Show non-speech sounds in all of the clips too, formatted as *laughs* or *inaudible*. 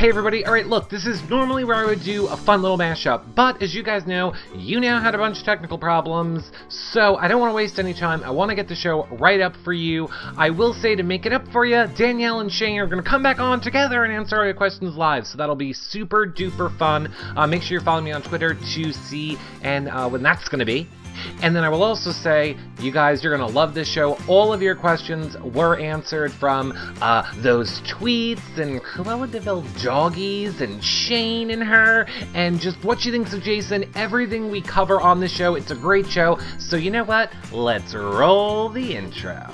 Hey everybody, alright look, this is normally where I would do a fun little mashup, but as you guys know, YouNow had a bunch of technical problems, so I don't want to waste any time, I want to get the show right up for you. I will say to make it up for you, Danielle and Shane are going to come back on together and answer all your questions live, so that'll be super duper fun. Uh, make sure you're following me on Twitter to see and uh, when that's going to be. And then I will also say, you guys, you're going to love this show. All of your questions were answered from uh, those tweets and Cruella de Vil doggies and Shane and her and just what she thinks of Jason. Everything we cover on the show. It's a great show. So you know what? Let's roll the intro.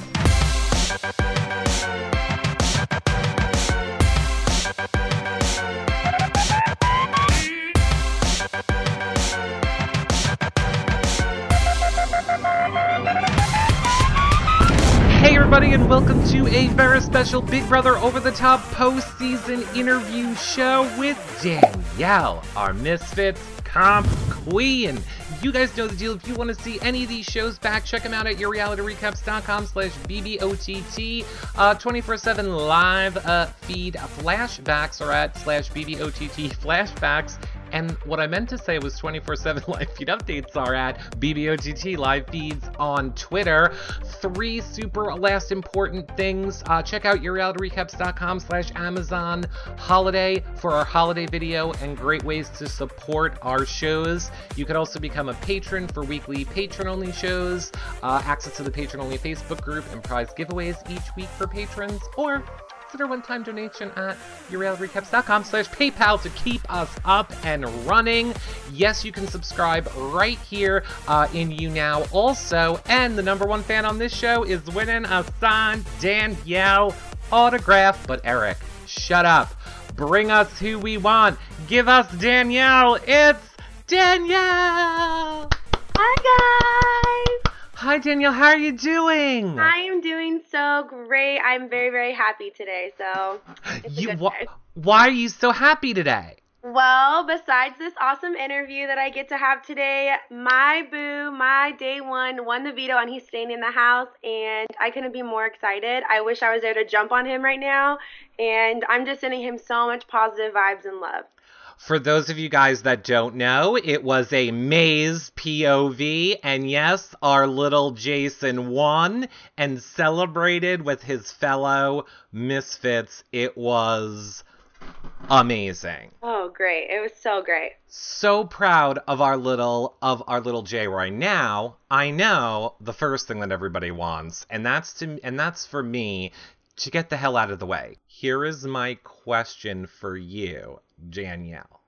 Hey everybody and welcome to a very special Big Brother Over the Top post-season interview show with Danielle, our Misfits comp queen. You guys know the deal. If you want to see any of these shows back, check them out at yourrealityrecaps.com slash BBOTT. Uh, 24-7 live uh, feed flashbacks are at slash BBOTT flashbacks. And what I meant to say was 24-7 *laughs* live feed updates are at BBOTT live feeds on Twitter. Three super last important things. Uh, check out yourrealityrecaps.com slash Amazon holiday for our holiday video and great ways to support our shows. You can also become a patron for weekly patron-only shows, uh, access to the patron-only Facebook group, and prize giveaways each week for patrons, or consider one-time donation at yourrealityrecaps.com slash PayPal to keep us up and running. Yes, you can subscribe right here uh, in YouNow also. And the number one fan on this show is winning a signed Danielle autograph. But Eric, shut up. Bring us who we want. Give us Danielle. It's Danielle. Hi guys! Hi Danielle, how are you doing? I am doing so great. I'm very, very happy today. So, it's a You good wh- why are you so happy today? well, besides this awesome interview that I get to have today, my boo, my day one, won the veto and he's staying in the house, and I couldn't be more excited. I wish I was there to jump on him right now, and I'm just sending him so much positive vibes and love. For those of you guys that don't know, it was a maze POV, and yes, our little Jason won and celebrated with his fellow misfits. It was amazing. Oh, great! It was so great. So proud of our little of our little J Roy. Now, I know the first thing that everybody wants, and that's to and that's for me to get the hell out of the way. Here is my question for you, Danielle.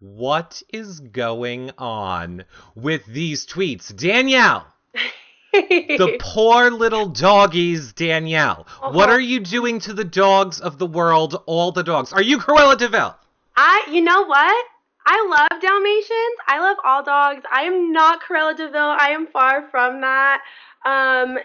What is going on with these tweets? Danielle! *laughs* The poor little doggies, Danielle. What Uh-huh. are you doing to the dogs of the world, all the dogs? Are you Cruella de Vil? I, you know what? I love Dalmatians. I love all dogs. I am not Cruella de Vil. I am far from that. Um,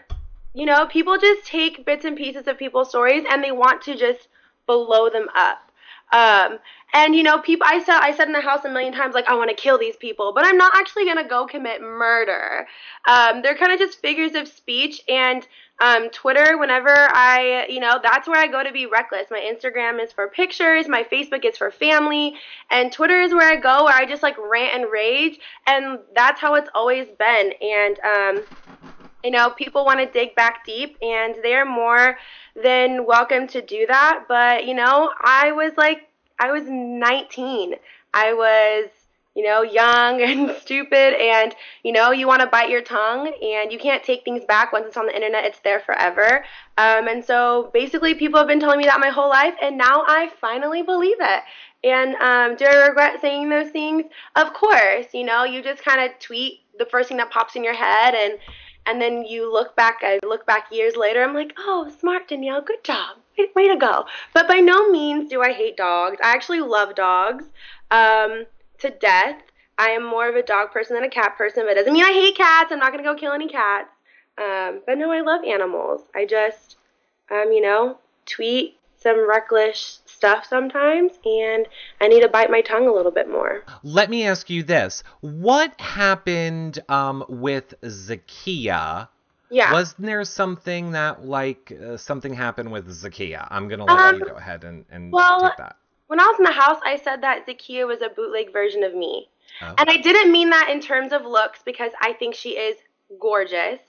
you know, people just take bits and pieces of people's stories and they want to just blow them up. Um, and you know, people. I said I said in the house a million times, like I want to kill these people, but I'm not actually gonna go commit murder. Um, they're kind of just figures of speech, and um, Twitter. Whenever I, you know, that's where I go to be reckless. My Instagram is for pictures, my Facebook is for family, and Twitter is where I go where I just like rant and rage, and that's how it's always been. And um, you know, people want to dig back deep, and they're more than welcome to do that. But, you know, I was like, I was 19. I was, you know, young *laughs* and stupid, and, you know, you want to bite your tongue, and you can't take things back once it's on the internet, it's there forever. Um, and so basically, people have been telling me that my whole life, and now I finally believe it. And um, do I regret saying those things? Of course. You know, you just kind of tweet the first thing that pops in your head, and and then you look back. I look back years later. I'm like, oh, smart Danielle, good job, way, way to go. But by no means do I hate dogs. I actually love dogs um, to death. I am more of a dog person than a cat person, but it doesn't mean I hate cats. I'm not gonna go kill any cats. Um, but no, I love animals. I just, um, you know, tweet some reckless stuff sometimes, and I need to bite my tongue a little bit more. Let me ask you this. What happened um, with Zakiya? Yeah. Wasn't there something that, like, uh, something happened with Zakiya? I'm going to let you Um, go ahead and, and well, take that. when I was in the house, I said that Zakiya was a bootleg version of me. Oh. And I didn't mean that in terms of looks because I think she is gorgeous.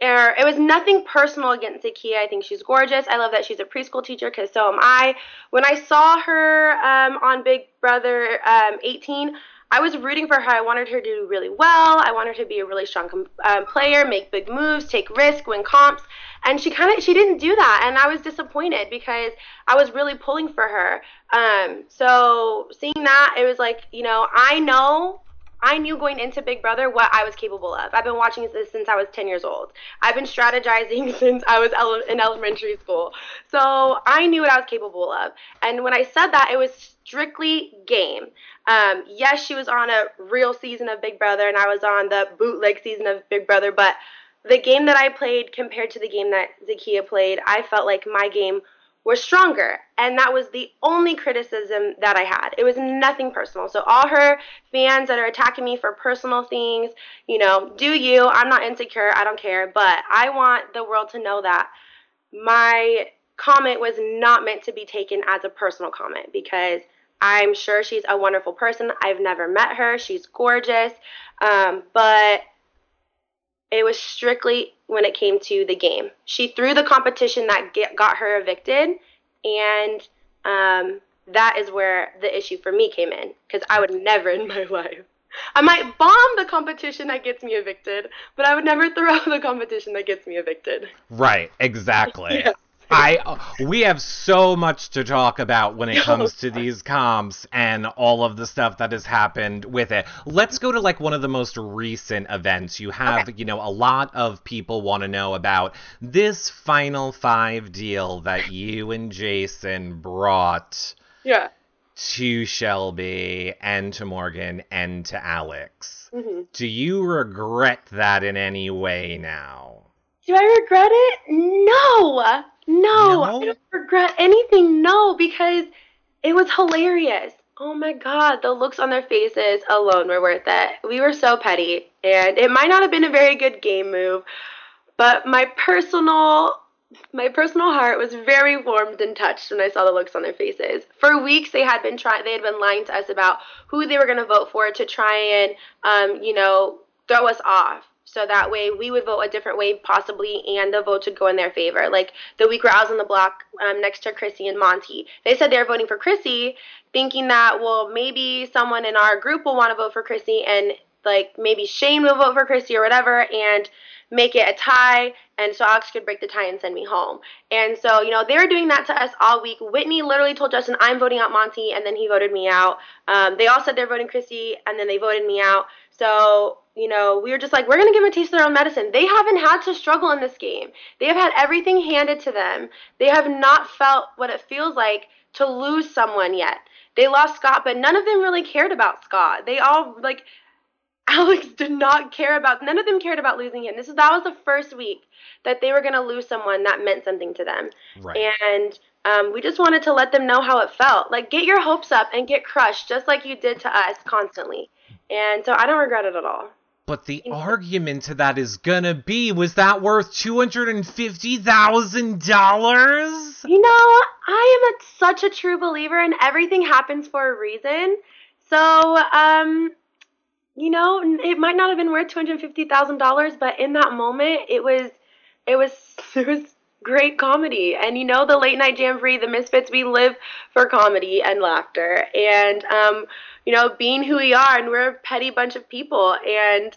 Or it was nothing personal against Zakiya. I think she's gorgeous. I love that she's a preschool teacher because so am I. When I saw her um, on Big Brother um, 18, I was rooting for her. I wanted her to do really well. I wanted her to be a really strong um, player, make big moves, take risks, win comps. And she kind of she didn't do that, and I was disappointed because I was really pulling for her. Um, so seeing that, it was like you know I know I knew going into Big Brother what I was capable of. I've been watching this since I was 10 years old. I've been strategizing *laughs* since I was ele- in elementary school. So I knew what I was capable of. And when I said that, it was strictly game. Um, yes, she was on a real season of Big Brother, and I was on the bootleg season of Big Brother, but the game that I played compared to the game that Zakiya played, I felt like my game were stronger. And that was the only criticism that I had. It was nothing personal. So, all her fans that are attacking me for personal things, you know, do you. I'm not insecure. I don't care. But I want the world to know that my comment was not meant to be taken as a personal comment because I'm sure she's a wonderful person. I've never met her. She's gorgeous. Um, but it was strictly when it came to the game. She threw the competition that get, got her evicted, and um, that is where the issue for me came in because I would never in my *laughs* life. I might bomb the competition that gets me evicted, but I would never throw *laughs* the competition that gets me evicted. Right, exactly. *laughs* Yeah. I we have so much to talk about when it *laughs* comes to these comps and all of the stuff that has happened with it. Let's go to like one of the most recent events. You have, Okay. you know, a lot of people want to know about this final five deal that you and Jason brought Yeah. to Shelby and to Morgan and to Alex. hmm Do you regret that in any way now? Do I regret it? No. No, No? I don't regret anything. No, because it was hilarious. Oh my god, the looks on their faces alone were worth it. We were so petty, and it might not have been a very good game move, but my personal my personal heart was very warmed and touched when I saw the looks on their faces. For weeks they had been trying they had been lying to us about who they were going to vote for to try and um, you know, throw us off. So that way we would vote a different way possibly and the votes would go in their favor. Like the week where I was on the block um, next to Kryssie and Monty. They said they were voting for Kryssie, thinking that well maybe someone in our group will want to vote for Kryssie and like maybe Shane will vote for Kryssie or whatever and make it a tie and so Alex could break the tie and send me home. And so, you know, they were doing that to us all week. Whitney literally told Justin, I'm voting out Monty, and then he voted me out. Um, they all said they're voting Kryssie, and then they voted me out. So, you know, we were just like, we're going to give them a taste of their own medicine. They haven't had to struggle in this game. They have had everything handed to them. They have not felt what it feels like to lose someone yet. They lost Scott, but none of them really cared about Scott. They all, like, *laughs* Alex did not care about none of them cared about losing him. This is that was the first week that they were going to lose someone that meant something to them. Right. And um, we just wanted to let them know how it felt. Like get your hopes up and get crushed just like you did to us constantly. And so I don't regret it at all. But the argument to that is gonna be was that worth two hundred and fifty thousand dollars? You know, I am a, such a true believer and everything happens for a reason. So, um, you know, it might not have been worth two hundred fifty thousand dollars, but in that moment, it was, it was, *laughs* it was great comedy. And you know, the late night jamboree, the Misfits, we live for comedy and laughter, and um, you know, being who we are, and we're a petty bunch of people, and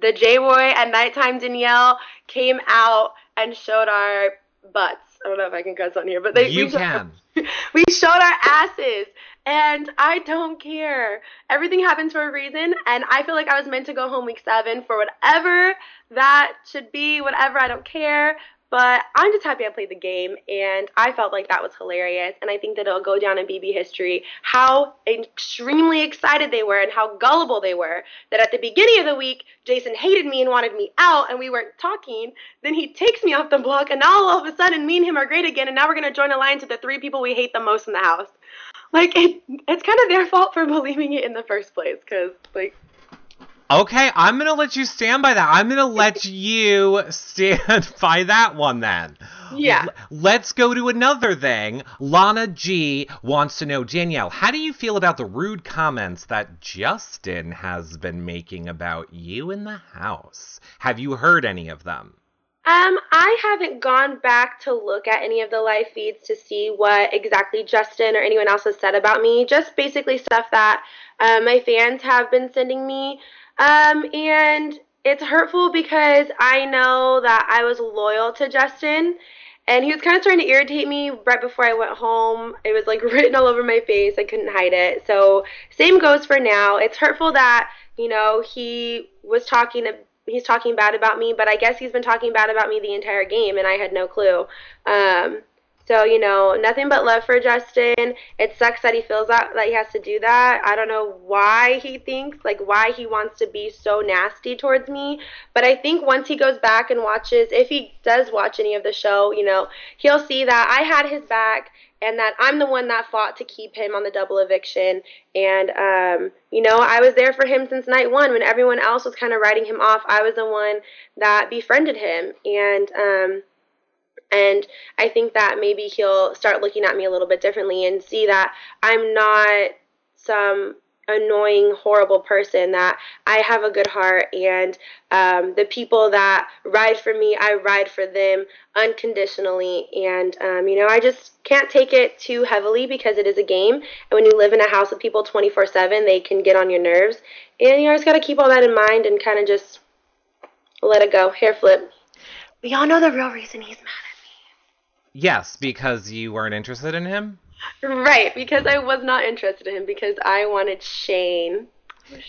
the J Boy and Nighttime Danielle came out and showed our butts. I don't know if I can cuss on here, but they You we showed- can. *laughs* we showed our asses and I don't care. Everything happens for a reason and I feel like I was meant to go home week 7 for whatever that should be, whatever, I don't care. But I'm just happy I played the game and I felt like that was hilarious and I think that it'll go down in BB history how extremely excited they were and how gullible they were that at the beginning of the week Jason hated me and wanted me out and we weren't talking. Then he takes me off the block and now all of a sudden me and him are great again and now we're gonna join a alliance with the three people we hate the most in the house. Like it, it's kind of their fault for *laughs* believing it in the first place because like Okay, I'm gonna let you stand by that. I'm gonna let *laughs* you stand *laughs* by that one then. Yeah. Let's go to another thing. Lana G wants to know, Danielle, how do you feel about the rude comments that Justin has been making about you in the house? Have you heard any of them? Um, I haven't gone back to look at any of the live feeds to see what exactly Justin or anyone else has said about me. Just basically stuff that uh, my fans have been sending me. Um, and it's hurtful because I know that I was loyal to Justin. And he was kind of trying to irritate me right before I went home. It was like *laughs* written all over my face. I couldn't hide it. So, same goes for now. It's hurtful that, you know, he was talking he's talking bad about me, but I guess he's been talking bad about me the entire game, and I had no clue. Um, so you know, nothing but love for Justin. It sucks that he feels that that he has to do that. I don't know why he thinks like why he wants to be so nasty towards me, but I think once he goes back and watches, if he does watch any of the show, you know, he'll see that I had his back and that I'm the one that fought to keep him on the double eviction. And, um, you know, I was there for him since night one when everyone else was kind of writing him off. I was the one that befriended him. And, um, and I think that maybe he'll start looking at me a little bit differently and see that I'm not some annoying, horrible person, that I have a good heart, and um, the people that ride for me, I ride for them unconditionally. And, um, you know, I just can't take it too heavily because it is a game. And when you live in a house with people 24 7, they can get on your nerves. And, you just got to keep all that in mind and kind of just let it go. Hair flip. We all know the real reason he's mad at. Yes, because you weren't interested in him? Right, because I was not interested in him because I wanted Shane.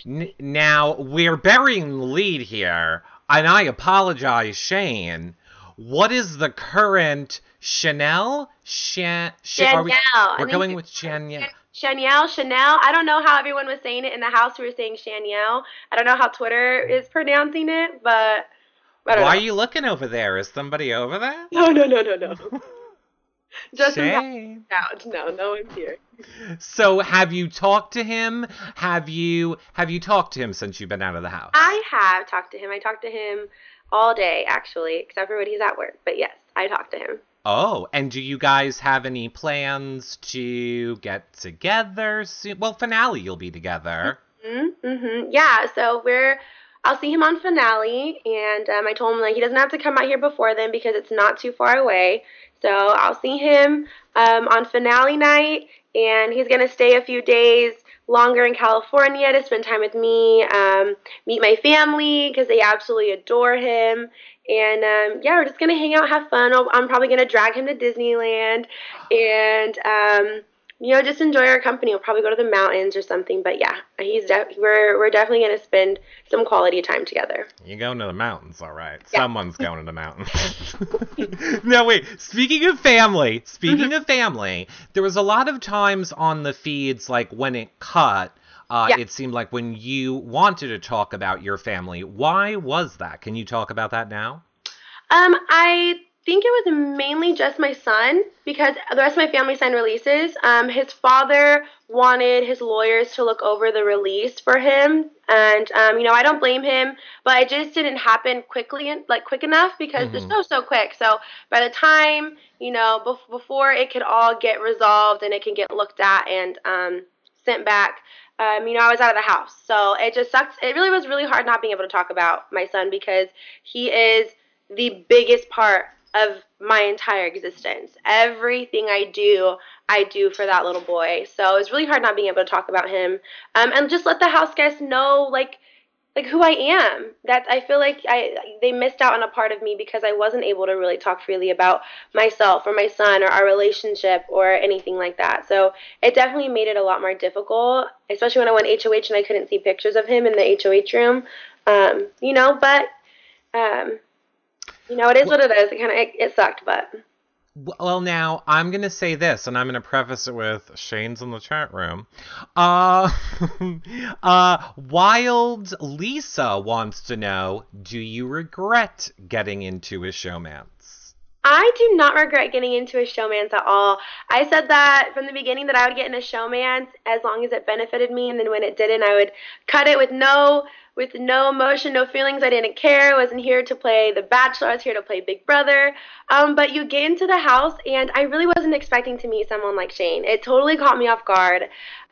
N- now, we're burying the lead here, and I apologize, Shane. What is the current Chanel? Shan- Chanel. We, I are going with Chanel. Chanel, Chanel. I don't know how everyone was saying it in the house. We were saying Chanel. I don't know how Twitter is pronouncing it, but Why know. are you looking over there? Is somebody over there? No, no, no, no, no. *laughs* Just out. No, no one's here. So, have you talked to him? Have you have you talked to him since you've been out of the house? I have talked to him. I talked to him all day, actually, except for when he's at work. But yes, I talked to him. Oh, and do you guys have any plans to get together soon? Well, finale you'll be together. Mm-hmm. Yeah, so we're. I'll see him on finale, and um, I told him like he doesn't have to come out here before then because it's not too far away. So I'll see him um, on finale night, and he's gonna stay a few days longer in California to spend time with me, um, meet my family because they absolutely adore him, and um, yeah, we're just gonna hang out, have fun. I'll, I'm probably gonna drag him to Disneyland, and um, you know, just enjoy our company. We'll probably go to the mountains or something. But yeah, he's de- we're we're definitely gonna spend some quality time together. You're going to the mountains, all right. Yeah. Someone's going to the mountains. *laughs* no, wait. Speaking of family, speaking of family, there was a lot of times on the feeds, like when it cut, uh, Yeah. it seemed like when you wanted to talk about your family. Why was that? Can you talk about that now? Um, I think it was mainly just my son because the rest of my family signed releases. Um, his father wanted his lawyers to look over the release for him, and um, you know I don't blame him, but it just didn't happen quickly, like quick enough because the Mhm. show's so quick. So by the time you know bef- before it could all get resolved and it can get looked at and um, sent back. Um, you know, I was out of the house. So it just sucks. It really was really hard not being able to talk about my son because he is the biggest part of my entire existence. Everything I do, I do for that little boy. So it's really hard not being able to talk about him. Um, and just let the house guests know, like, like who I am. That I feel like I they missed out on a part of me because I wasn't able to really talk freely about myself or my son or our relationship or anything like that. So it definitely made it a lot more difficult, especially when I went HOH and I couldn't see pictures of him in the HOH room. Um, you know, but um, you know, it is what it is. It kind of it, it sucked, but Well, now I'm gonna say this, and I'm gonna preface it with Shane's in the chat room. Uh, *laughs* uh, Wild Lisa wants to know: Do you regret getting into a showmance? I do not regret getting into a showmance at all. I said that from the beginning that I would get in a showmance as long as it benefited me, and then when it didn't, I would cut it with no with no emotion, no feelings. I didn't care. I wasn't here to play The Bachelor. I was here to play Big Brother. Um, but you get into the house, and I really wasn't expecting to meet someone like Shane. It totally caught me off guard.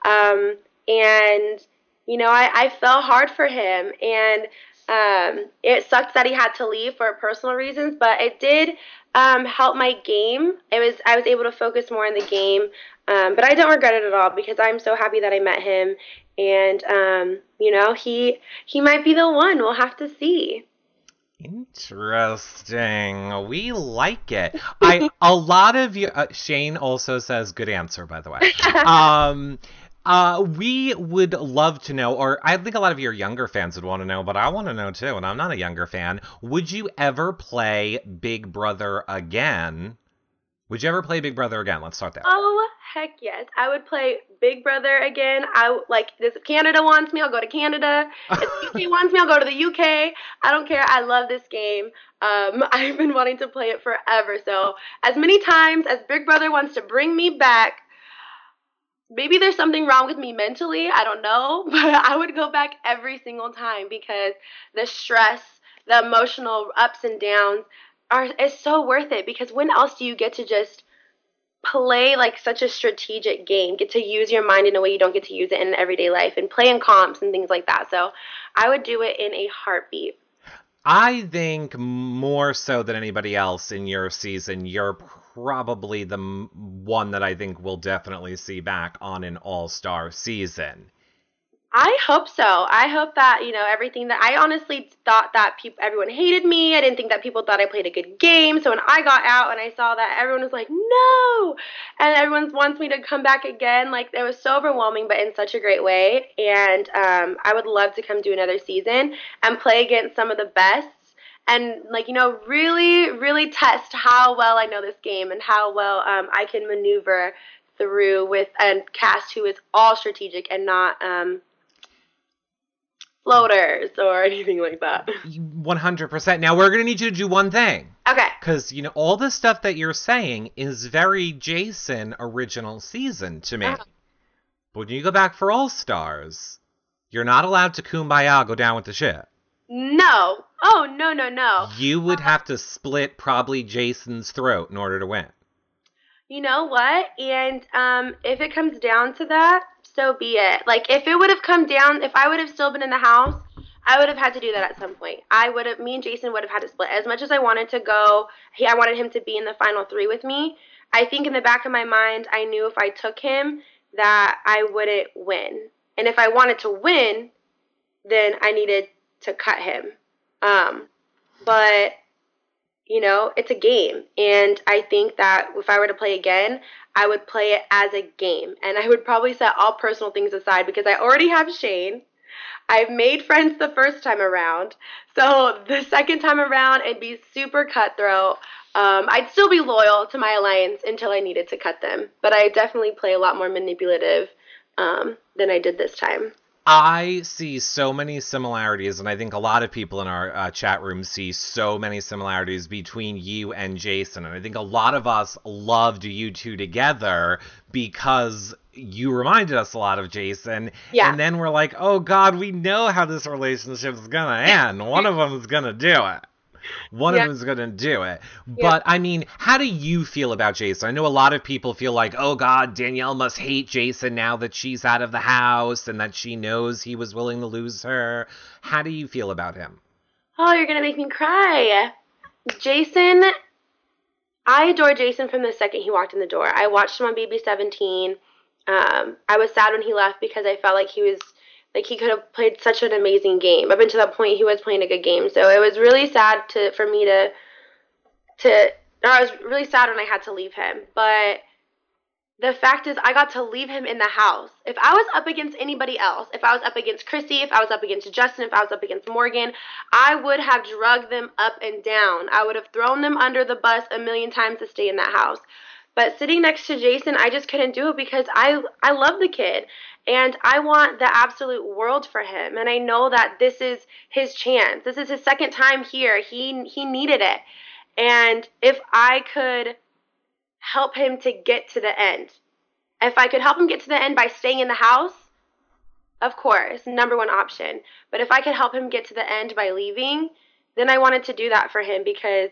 Um, and, you know, I, I fell hard for him. And um, it sucked that he had to leave for personal reasons, but it did um, help my game. It was I was able to focus more on the game. Um, but I don't regret it at all because I'm so happy that I met him, and um, you know he he might be the one. We'll have to see. Interesting. We like it. I a lot of you. Uh, Shane also says good answer, by the way. *laughs* um, uh, we would love to know, or I think a lot of your younger fans would want to know, but I want to know too, and I'm not a younger fan. Would you ever play Big Brother again? Would you ever play Big Brother again? Let's start there. Oh heck yes! I would play Big Brother again. I like this. If Canada wants me, I'll go to Canada. If UK *laughs* wants me, I'll go to the UK. I don't care. I love this game. Um, *laughs* I've been wanting to play it forever. So as many times as Big Brother wants to bring me back, maybe there's something wrong with me mentally. I don't know, *laughs* but I would go back every single time because the stress, the emotional ups and downs are is so worth it because when else do you get to just play like such a strategic game, get to use your mind in a way you don't get to use it in everyday life and play in comps and things like that. So I would do it in a heartbeat. I think more so than anybody else in your season, you're probably the one that I think we'll definitely see back on an all star season. I hope so. I hope that you know everything that I honestly thought that people, everyone hated me. I didn't think that people thought I played a good game. So when I got out and I saw that everyone was like, "No," and everyone wants me to come back again, like it was so overwhelming, but in such a great way. And um, I would love to come do another season and play against some of the best and like you know really really test how well I know this game and how well um, I can maneuver through with a cast who is all strategic and not um, floaters or *laughs* anything like that. 100%. Now we're going to need you to do one thing. Okay. Cuz you know all the stuff that you're saying is very Jason original season to me. Uh-huh. But when you go back for All Stars, you're not allowed to kumbaya go down with the ship. No. Oh, no, no, no. You would have to split probably Jason's throat in order to win. You know what? And um if it comes down to that, so be it. Like if it would have come down, if I would have still been in the house, I would have had to do that at some point. I would have, me and Jason would have had to split. As much as I wanted to go, he, I wanted him to be in the final three with me. I think in the back of my mind, I knew if I took him that I wouldn't win. And if I wanted to win, then I needed to cut him. Um, but you know, it's a game. And I think that if I were to play again, I would play it as a game. And I would probably set all personal things aside because I already have Shane. I've made friends the first time around. So the second time around, it'd be super cutthroat. Um, I'd still be loyal to my alliance until I needed to cut them. But I definitely play a lot more manipulative um, than I did this time. I see so many similarities, and I think a lot of people in our uh, chat room see so many similarities between you and Jason. And I think a lot of us loved you two together because you reminded us a lot of Jason. Yeah. And then we're like, oh God, we know how this relationship is going to end. One of them is going to do it. One yeah. of them's gonna do it. Yeah. But I mean, how do you feel about Jason? I know a lot of people feel like, oh God, Danielle must hate Jason now that she's out of the house and that she knows he was willing to lose her. How do you feel about him? Oh, you're gonna make me cry. Jason, I adore Jason from the second he walked in the door. I watched him on BB 17. Um, I was sad when he left because I felt like he was like he could have played such an amazing game. Up until that point, he was playing a good game. So it was really sad to for me to to. I was really sad when I had to leave him, but the fact is, I got to leave him in the house. If I was up against anybody else, if I was up against Kryssie, if I was up against Justin, if I was up against Morgan, I would have drugged them up and down. I would have thrown them under the bus a million times to stay in that house. But sitting next to Jason, I just couldn't do it because I I love the kid and I want the absolute world for him. And I know that this is his chance. This is his second time here. He he needed it. And if I could help him to get to the end, if I could help him get to the end by staying in the house, of course, number one option. But if I could help him get to the end by leaving, then I wanted to do that for him because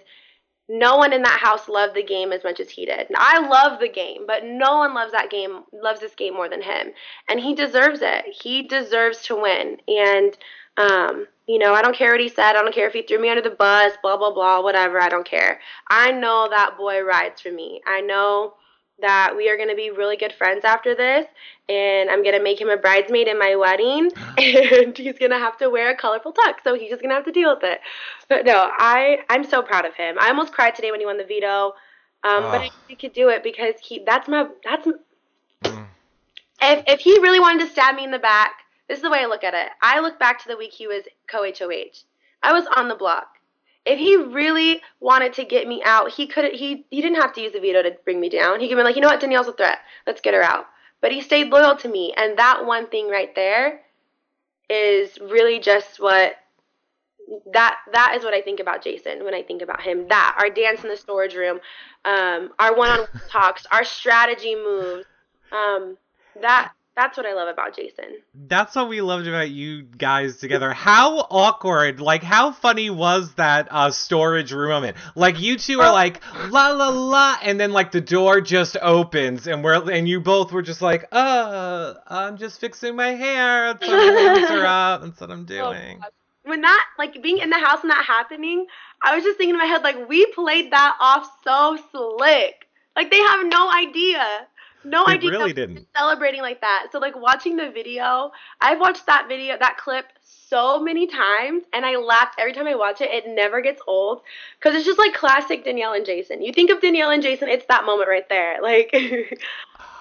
no one in that house loved the game as much as he did. I love the game, but no one loves that game, loves this game more than him. And he deserves it. He deserves to win. And, um, you know, I don't care what he said. I don't care if he threw me under the bus, blah, blah, blah, whatever. I don't care. I know that boy rides for me. I know that we are going to be really good friends after this and I'm going to make him a bridesmaid in my wedding *gasps* and he's going to have to wear a colorful tux so he's just going to have to deal with it. But no, I I'm so proud of him. I almost cried today when he won the veto. Um, but I he could do it because he that's my that's mm. if if he really wanted to stab me in the back, this is the way I look at it. I look back to the week he was co-HOH. I was on the block if he really wanted to get me out, he could he he didn't have to use the veto to bring me down. He could be like, you know what, Danielle's a threat. Let's get her out. But he stayed loyal to me, and that one thing right there is really just what that that is what I think about Jason when I think about him. That our dance in the storage room, um, our one-on-one *laughs* talks, our strategy moves, um, that that's what I love about Jason. That's what we loved about you guys together. How awkward, like how funny was that uh, storage room moment? Like you two are like la la la, and then like the door just opens, and we're and you both were just like, uh, I'm just fixing my hair. That's what up. That's what I'm *laughs* oh, doing. Oh, when that like being in the house and that happening, I was just thinking in my head like we played that off so slick. Like they have no idea no they idea really didn't celebrating like that. So like watching the video, I've watched that video, that clip so many times, and I laugh every time I watch it. It never gets old because it's just like classic Danielle and Jason. You think of Danielle and Jason, it's that moment right there. *laughs* Like.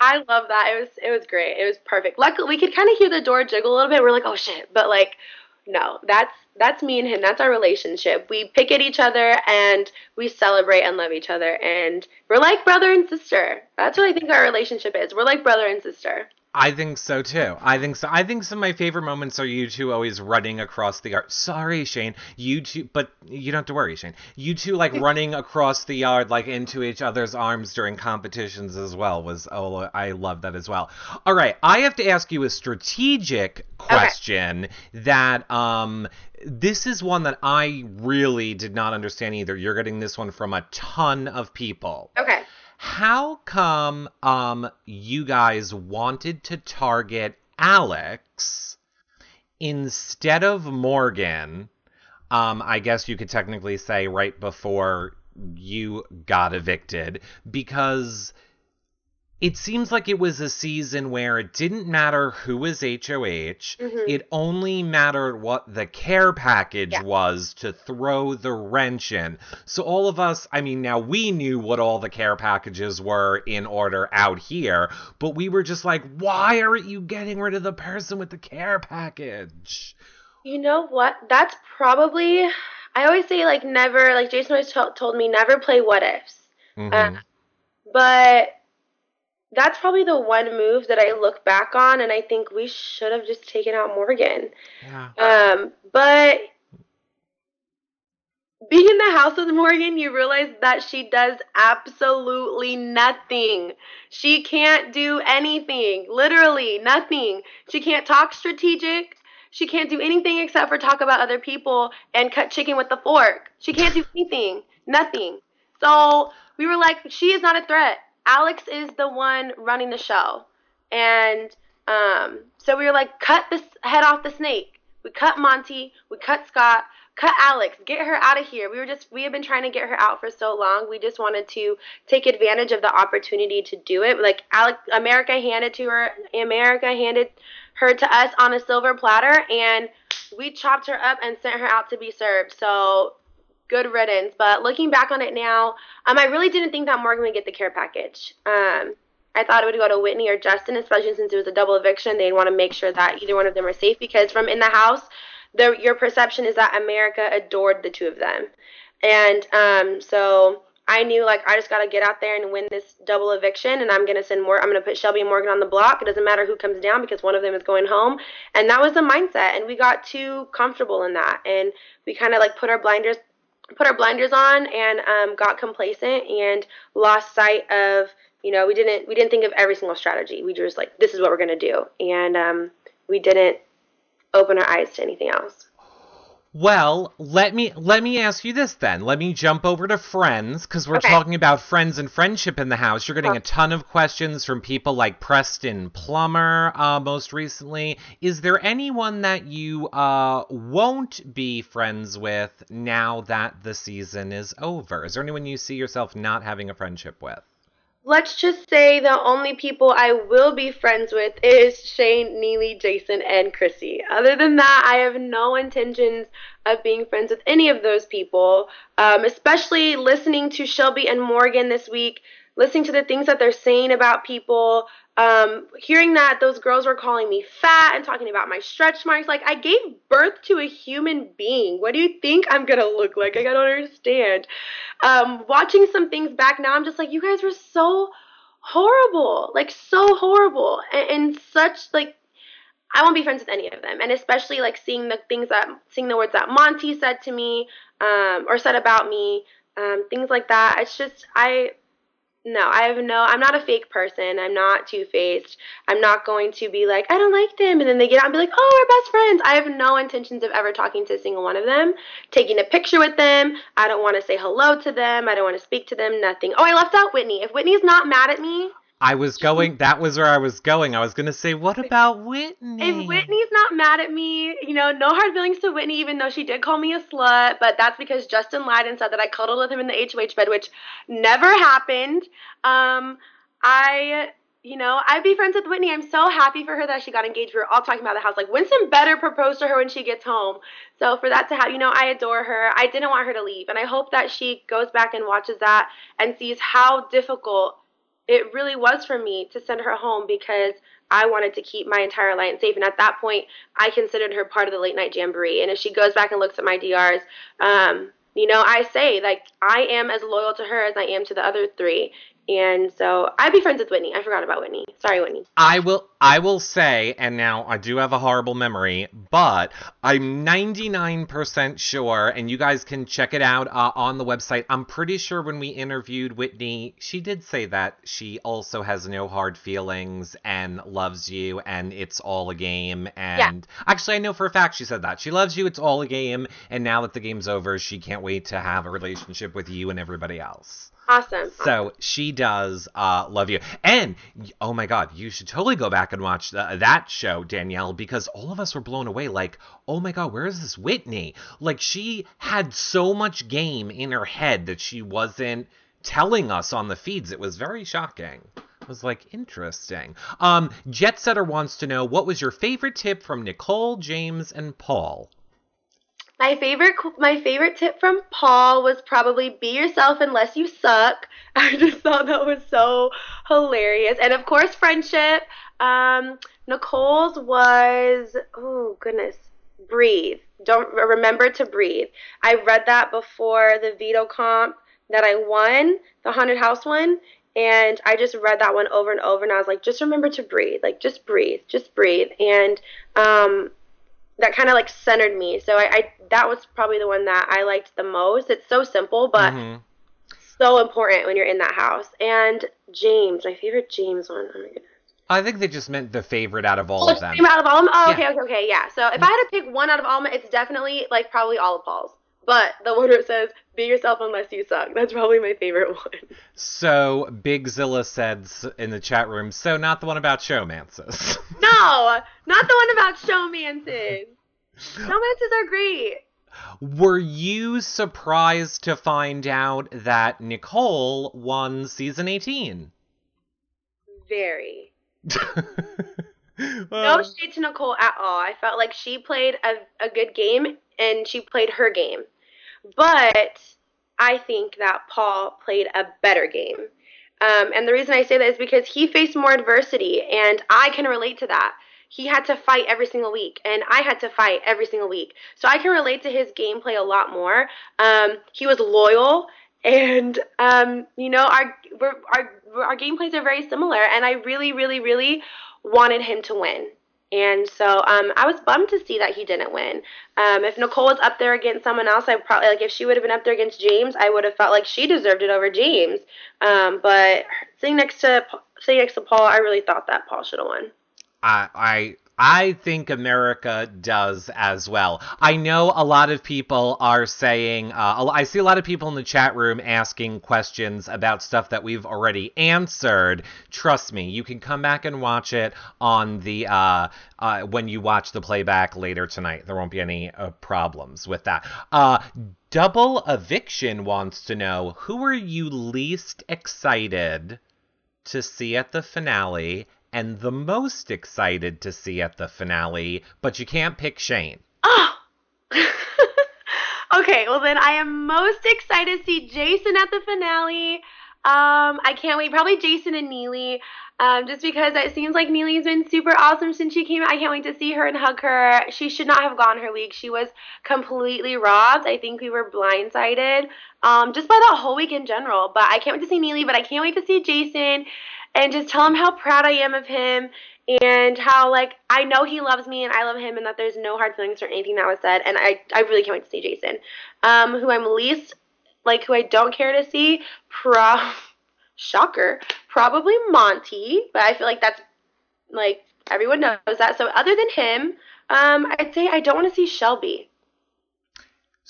I love that. It was it was great. It was perfect. Luckily, we could kind of hear the door jiggle a little bit. We're like, oh shit, but like, no, that's that's me and him. That's our relationship. We pick at each other and we celebrate and love each other. And we're like brother and sister. That's what I think our relationship is. We're like brother and sister. I think so too. I think so. I think some of my favorite moments are you two always running across the yard. Sorry, Shane. You two, but you don't have to worry, Shane. You two like *laughs* running across the yard, like into each other's arms during competitions as well. Was oh, I love that as well. All right, I have to ask you a strategic question okay. that um this is one that I really did not understand either. You're getting this one from a ton of people. Okay. How come um you guys wanted to target Alex instead of Morgan? Um, I guess you could technically say right before you got evicted because it seems like it was a season where it didn't matter who was HOH. Mm-hmm. It only mattered what the care package yeah. was to throw the wrench in. So all of us, I mean, now we knew what all the care packages were in order out here, but we were just like, why aren't you getting rid of the person with the care package? You know what? That's probably. I always say like never. Like Jason always t- told me, never play what ifs. Mm-hmm. Uh, but that's probably the one move that I look back on and I think we should have just taken out Morgan. Yeah. Um, but being in the house with Morgan, you realize that she does absolutely nothing. She can't do anything. Literally nothing. She can't talk strategic. She can't do anything except for talk about other people and cut chicken with the fork. She can't do anything. Nothing. So we were like, she is not a threat. Alex is the one running the show. And um, so we were like, cut this head off the snake. We cut Monty, we cut Scott, cut Alex, get her out of here. We were just, we had been trying to get her out for so long. We just wanted to take advantage of the opportunity to do it. Like, Alex, America handed to her, America handed her to us on a silver platter, and we chopped her up and sent her out to be served. So good riddance. But looking back on it now, um, I really didn't think that Morgan would get the care package. Um, I thought it would go to Whitney or Justin, especially since it was a double eviction. They'd want to make sure that either one of them are safe because from in the house, the, your perception is that America adored the two of them. And um, so I knew like I just got to get out there and win this double eviction, and I'm gonna send more. I'm gonna put Shelby and Morgan on the block. It doesn't matter who comes down because one of them is going home, and that was the mindset. And we got too comfortable in that, and we kind of like put our blinders put our blinders on and um, got complacent and lost sight of you know we didn't we didn't think of every single strategy we just like this is what we're going to do and um, we didn't open our eyes to anything else. Well, let me let me ask you this then. Let me jump over to friends because we're Okay. talking about friends and friendship in the house. You're getting a ton of questions from people like Preston Plummer, uh, most recently. Is there anyone that you uh, won't be friends with now that the season is over? Is there anyone you see yourself not having a friendship with? Let's just say the only people I will be friends with is Shane, Neeley, Jason, and Kryssie. Other than that, I have no intentions of being friends with any of those people. Um, especially listening to Shelby and Morgan this week, listening to the things that they're saying about people, um, hearing that those girls were calling me fat and talking about my stretch marks. Like, I gave birth to a human being. What do you think I'm gonna look like? I don't understand. Um, watching some things back now, I'm just like, you guys were so horrible. Like, so horrible. And, and such, like, I won't be friends with any of them. And especially, like, seeing the things that, seeing the words that Monty said to me, um, or said about me, um, things like that. It's just, I, no, I have no. I'm not a fake person. I'm not two faced. I'm not going to be like, I don't like them, and then they get out and be like, oh, we're best friends. I have no intentions of ever talking to a single one of them, taking a picture with them. I don't want to say hello to them. I don't want to speak to them. Nothing. Oh, I left out Whitney. If Whitney's not mad at me, I was going. That was where I was going. I was gonna say, what about Whitney? if Whitney's not mad at me, you know, no hard feelings to Whitney, even though she did call me a slut. But that's because Justin lied and said that I cuddled with him in the HOH bed, which never happened. Um, I, you know, I'd be friends with Whitney. I'm so happy for her that she got engaged. We were all talking about the house. Like Winston better propose to her when she gets home. So for that to happen, you know, I adore her. I didn't want her to leave, and I hope that she goes back and watches that and sees how difficult it really was for me to send her home because I wanted to keep my entire alliance safe. And at that point, I considered her part of the late night jamboree. And if she goes back and looks at my DRs, um, you know, I say, like, I am as loyal to her as I am to the other three. And so I'd be friends with Whitney. I forgot about Whitney. Sorry, Whitney. I will I will say, and now I do have a horrible memory, but I'm 99% sure, and you guys can check it out uh, on the website. I'm pretty sure when we interviewed Whitney, she did say that she also has no hard feelings and loves you, and it's all a game. And actually, I know for a fact she said that. She loves you, it's all a game, and now that the game's over, she can't wait to have a relationship with you and everybody else. Awesome. So she does uh, love you, and oh my God, you should totally go back and watch that show, Danielle, because all of us were blown away. Like, oh my God, where is this Whitney? Like, she had so much game in her head that she wasn't telling us on the feeds. It was very shocking. It was like interesting. Um, Jet Setter wants to know what was your favorite tip from Nicole, James, and Paul. My favorite my favorite tip from Paul was probably be yourself unless you suck. *laughs* I just thought that was so hilarious. And of course friendship. Um Nicole's was oh goodness. Breathe. Don't remember to breathe. I read that before the veto comp that I won, the haunted house one, and I just read that one over and over and I was like just remember to breathe. Like just breathe. Just breathe. And um that kind of like centered me. So I, I that was probably the one that I liked the most. It's so simple, but Mhm. so important when you're in that house. And James, my favorite James one. Oh my goodness. I think they just meant the favorite out of all Oh, of them. Out of all of them? Oh, Yeah. okay, okay, okay, yeah. So if I had to pick one out of all of them, it's definitely like probably all of Paul's. But the one where it says "Be yourself unless you suck." That's probably my favorite *laughs* one. So Big Zilla said in the chat room, so not the one about showmances. No, *laughs* not the one about showmances. Showmances are great. Were you surprised to find out that Nicole won season 18? Very. *laughs* No shade to Nicole at all. I felt like she played a, a good game and she played her game. But I think that Paul played a better game. Um, and the reason I say that is because he faced more adversity, and I can relate to that. He had to fight every single week, and I had to fight every single week. So I can relate to his gameplay a lot more. Um, he was loyal, and um, you know our our our gameplays are very similar. And I really, really, really wanted him to win. And so um, I was bummed to see that he didn't win. Um, if Nicole was up there against someone else, I probably like if she would have been up there against James, I would have felt like she deserved it over James. Um, but sitting next to sitting next to Paul, I really thought that Paul should have won. I, I I think America does as well. I know a lot of people are saying, uh, I see a lot of people in the chat room asking questions about stuff that we've already answered. Trust me, you can come back and watch it on the uh, uh, when you watch the playback later tonight. There won't be any uh, problems with that. Uh, Double Eviction wants to know who are you least excited to see at the finale and the most excited to see at the finale, but you can't pick Shane. Oh! *laughs* okay, well then I am most excited to see Jason at the finale. Um, I can't wait. Probably Jason and Neeley. Um, just because it seems like Neeley's been super awesome since she came. I can't wait to see her and hug her. She should not have gone her week. She was completely robbed. I think we were blindsided um, just by the whole week in general. But I can't wait to see Neeley. But I can't wait to see Jason and just tell him how proud I am of him and how like I know he loves me and I love him and that there's no hard feelings or anything that was said and I I really can't wait to see Jason. Um, who I'm least like who I don't care to see, pro *laughs* shocker, probably Monty but I feel like that's like everyone knows that. So other than him, um, I'd say I don't want to see Shelby.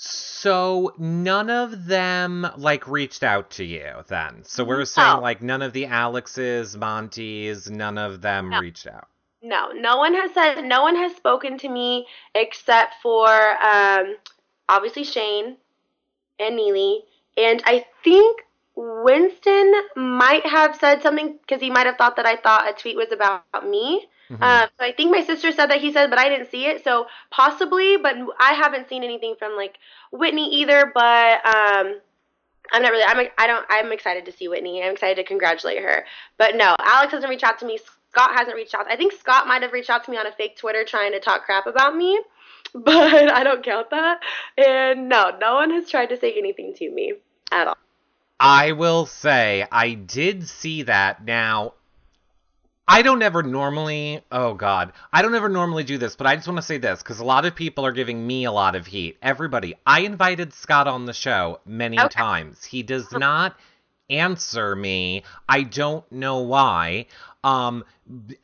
So none of them like reached out to you then. So we're saying No. like none of the Alexes, Montes, none of them No. reached out. No, no one has said. No one has spoken to me except for um, obviously Shane and Neeley, and I think Winston might have said something because he might have thought that I thought a tweet was about me. Mhm. Um, so I think my sister said that he said, but I didn't see it. So possibly, but I haven't seen anything from like Whitney either. But um, I'm not really. I'm. I don't. I'm excited to see Whitney. I'm excited to congratulate her. But no, Alex hasn't reached out to me. Scott hasn't reached out. I think Scott might have reached out to me on a fake Twitter trying to talk crap about me, *laughs* but I don't count that. And no, no one has tried to say anything to me at all. I will say I did see that. Now, I don't ever normally, oh God, I don't ever normally do this, but I just want to say this because a lot of people are giving me a lot of heat. Everybody, I invited Scott on the show many Okay. times. He does not answer me. I don't know why. Um,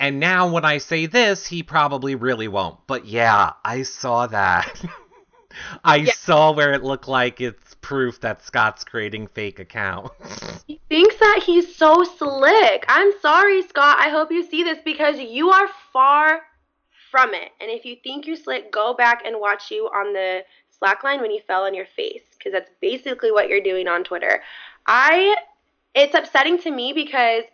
and now when I say this, he probably really won't. But yeah, I saw that. *laughs* I Yeah. saw where it looked like it's proof that Scott's creating fake accounts. *laughs* He thinks that he's so slick. I'm sorry, Scott. I hope you see this because you are far from it. And if you think you're slick, go back and watch you on the slackline when you fell on your face because that's basically what you're doing on Twitter. I it's upsetting to me because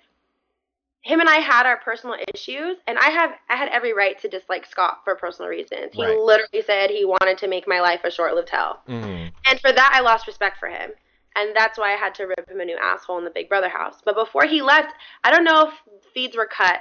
him and I had our personal issues and I have I had every right to dislike Scott for personal reasons. He Right. literally said he wanted to make my life a short-lived hell. Mm. And for that, I lost respect for him. And that's why I had to rip him a new asshole in the Big Brother house. But before he left, I don't know if feeds were cut,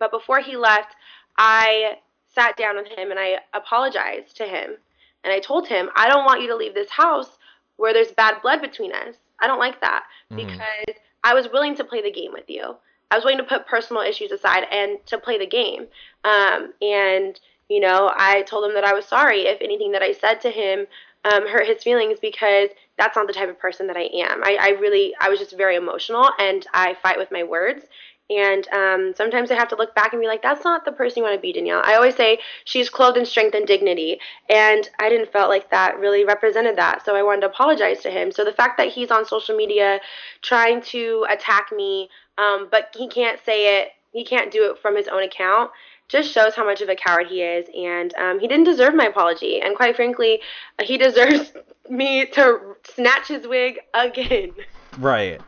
but before he left, I sat down with him and I apologized to him. And I told him, I don't want you to leave this house where there's bad blood between us. I don't like that Mhm. because I was willing to play the game with you. I was willing to put personal issues aside and to play the game. Um, and you know, I told him that I was sorry if anything that I said to him um, hurt his feelings because that's not the type of person that I am. I, I really, I was just very emotional and I fight with my words. And um, sometimes I have to look back and be like, that's not the person you want to be, Danielle. I always say she's clothed in strength and dignity. And I didn't felt like that really represented that. So I wanted to apologize to him. So the fact that he's on social media trying to attack me, um, but he can't say it, he can't do it from his own account, just shows how much of a coward he is. And um, he didn't deserve my apology. And quite frankly, he deserves *laughs* me to snatch his wig again. Right.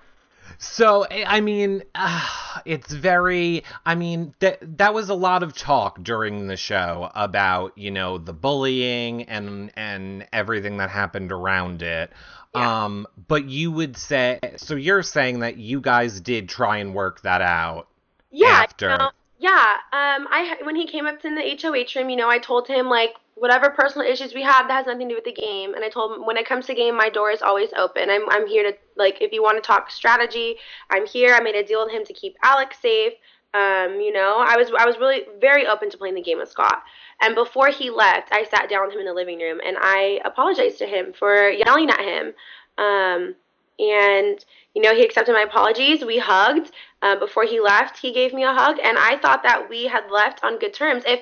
So I I mean, uh, it's very. I mean, that that was a lot of talk during the show about you know the bullying and and everything that happened around it. Yeah. Um, but you would say so. You're saying that you guys did try and work that out. Yeah, After. you know, yeah. Um, I when he came up to the HOH room, you know, I told him like whatever personal issues we have that has nothing to do with the game, and I told him when it comes to game, my door is always open. I'm I'm here to like if you want to talk strategy, I'm here. I made a deal with him to keep Alex safe. Um, you know, I was I was really very open to playing the game with Scott. And before he left, I sat down with him in the living room and I apologized to him for yelling at him. Um, and you know, he accepted my apologies. We hugged. Uh, before he left, he gave me a hug, and I thought that we had left on good terms. If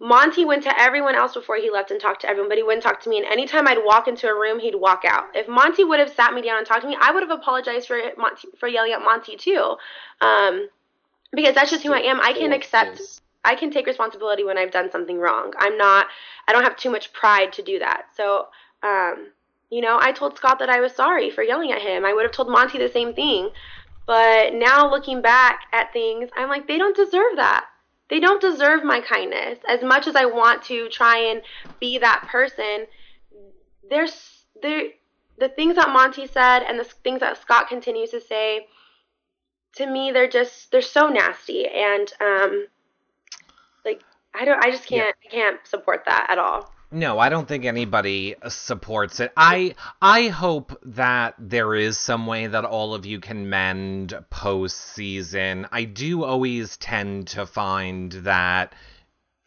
Monty went to everyone else before he left and talked to everyone, but he wouldn't talk to me. And anytime I'd walk into a room, he'd walk out. If Monty would have sat me down and talked to me, I would have apologized for Monty for yelling at Monty too, um, because that's just who I am. I can accept. I can take responsibility when I've done something wrong. I'm not. I don't have too much pride to do that. So, um, you know, I told Scott that I was sorry for yelling at him. I would have told Monty the same thing. But now looking back at things, I'm like, they don't deserve that they don't deserve my kindness. As much as I want to try and be that person, there's there the things that Monty said and the things that Scott continues to say to me they're just they're so nasty and um like I don't I just can't yeah. I can't support that at all. No, I don't think anybody supports it. I I hope that there is some way that all of you can mend post season. I do always tend to find that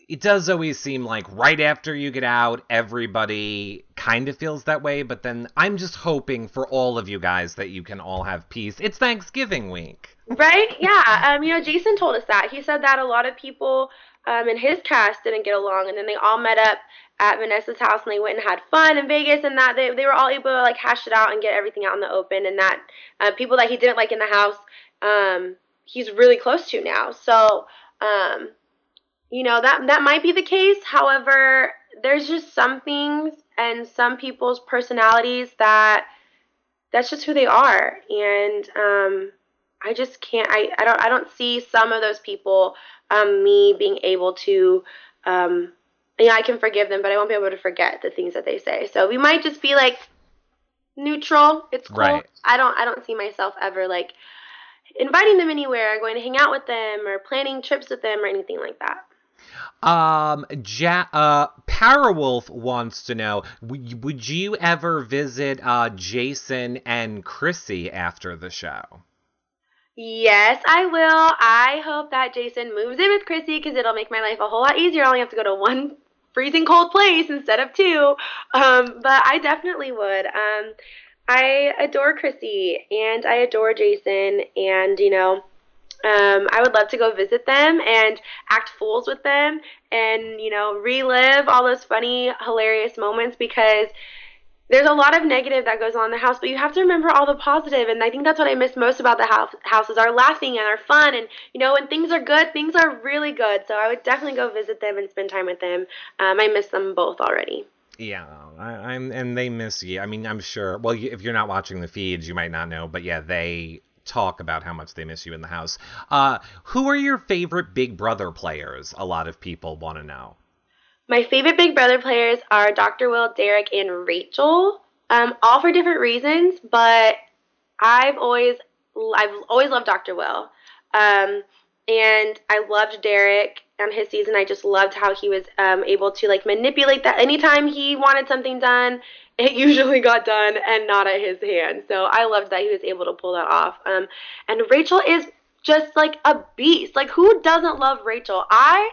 it does always seem like right after you get out, everybody kind of feels that way. But then I'm just hoping for all of you guys that you can all have peace. It's Thanksgiving week. Right? Yeah. Um, you know, Jason told us that. He said that a lot of people um, in his cast didn't get along, and then they all met up at Vanessa's house and they went and had fun in Vegas and that they, they were all able to like hash it out and get everything out in the open and that uh, people that he didn't like in the house um, he's really close to now. So um, you know that that might be the case. However there's just some things and some people's personalities that that's just who they are. And um, I just can't I, I don't I don't see some of those people um, me being able to yeah, I can forgive them, but I won't be able to forget the things that they say. So we might just be like neutral. It's cool. Right. I don't I don't see myself ever like inviting them anywhere, going to hang out with them, or planning trips with them, or anything like that. Um, ja- uh, Parawolf wants to know: w- Would you ever visit uh Jason and Kryssie after the show? Yes, I will. I hope that Jason moves in with Kryssie because it'll make my life a whole lot easier. I only have to go to one freezing cold place instead of two. Um, but I definitely would. Um, I adore Kryssie and I adore Jason, and you know, um, I would love to go visit them and act fools with them, and you know, relive all those funny, hilarious moments because there's a lot of negative that goes on in the house, but you have to remember all the positive, and I think that's what I miss most about the house. Houses are laughing and are fun, and you know when things are good, things are really good. So I would definitely go visit them and spend time with them. Um, I miss them both already. Yeah, I, am and they miss you. I mean, I'm sure. Well, if you're not watching the feeds, you might not know, but yeah, they talk about how much they miss you in the house. Uh, who are your favorite Big Brother players? A lot of people want to know. My favorite Big Brother players are Dr. Will, Derrick, and Rachel. Um, all for different reasons, but I've always I've always loved Dr. Will. Um, and I loved Derrick on his season. I just loved how he was um, able to like manipulate that. Anytime he wanted something done, *laughs* it usually got done and not at his hand. So I loved that he was able to pull that off. Um, and Rachel is just like a beast. Like who doesn't love Rachel? I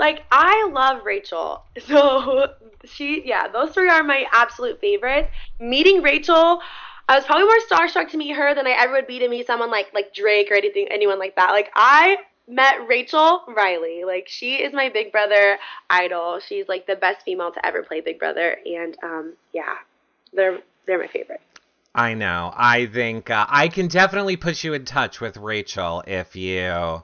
like I love Rachel. *laughs* So she yeah, those three are my absolute favorites. Meeting Rachel, I was probably more starstruck to meet her than I ever would be to meet someone like like Drake or anything anyone like that. Like I met Rachel Reilly. Like she is my Big Brother idol. She's like the best female to ever play Big Brother, and um, yeah, they're they're my favorite. I know. I think uh, I can definitely put you in touch with Rachel if you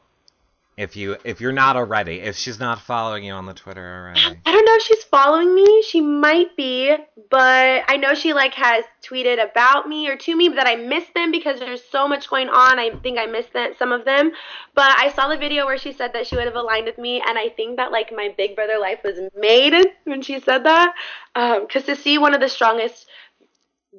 if you if you're not already if she's not following you on the twitter already. I don't know if she's following me. She might be but i know she like has tweeted about me or to me that i missed them because there's so much going on. I think i missed that, some of them. But i saw the video where she said that she would have aligned with me and i think that like my big brother life was made when she said that. Because um, to see one of the strongest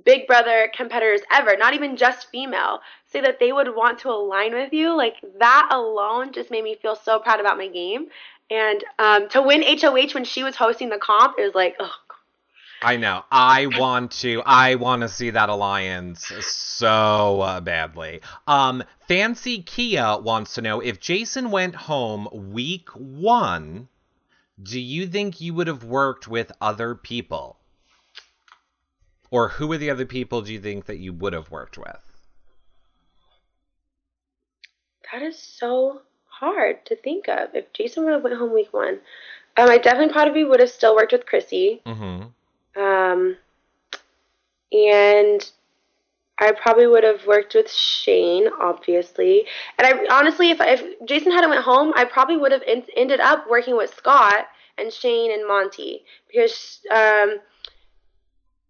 Big Brother competitors ever, not even just female, say that they would want to align with you, like that alone just made me feel so proud about my game. And um, to win HOH when she was hosting the comp, it was like, oh. I know. I want to. I want to see that alliance so uh, badly. Um, Fancy Kia wants to know if Jason went home week one. Do you think you would have worked with other people? Or who are the other people do you think that you would have worked with? That is so hard to think of. If Jason would have went home week one, um, I definitely probably would have still worked with Kryssie. Mm-hmm. Um, and I probably would have worked with Shane, obviously. And I honestly, if if Jason hadn't went home, I probably would have en- ended up working with Scott and Shane and Monty because um,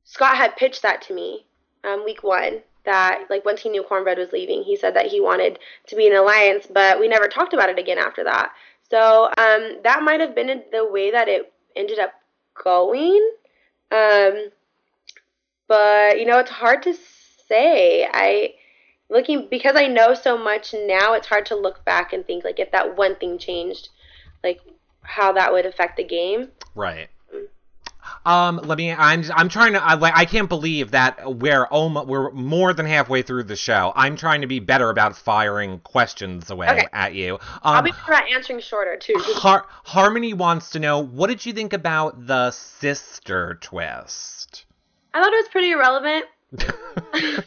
Scott had pitched that to me um, week one. That like once he knew Cornbread was leaving, he said that he wanted to be an alliance, but we never talked about it again after that. So um, that might have been the way that it ended up going. Um, but you know, it's hard to say. I looking because I know so much now. It's hard to look back and think like if that one thing changed, like how that would affect the game. Right. Um, let me. I'm. I'm trying to. I, like. I can't believe that we're almost. We're more than halfway through the show. I'm trying to be better about firing questions away Okay. at you. Um, I'll be better at answering shorter too. Har- Harmony wants to know what did you think about the sister twist? I thought it was pretty irrelevant. *laughs*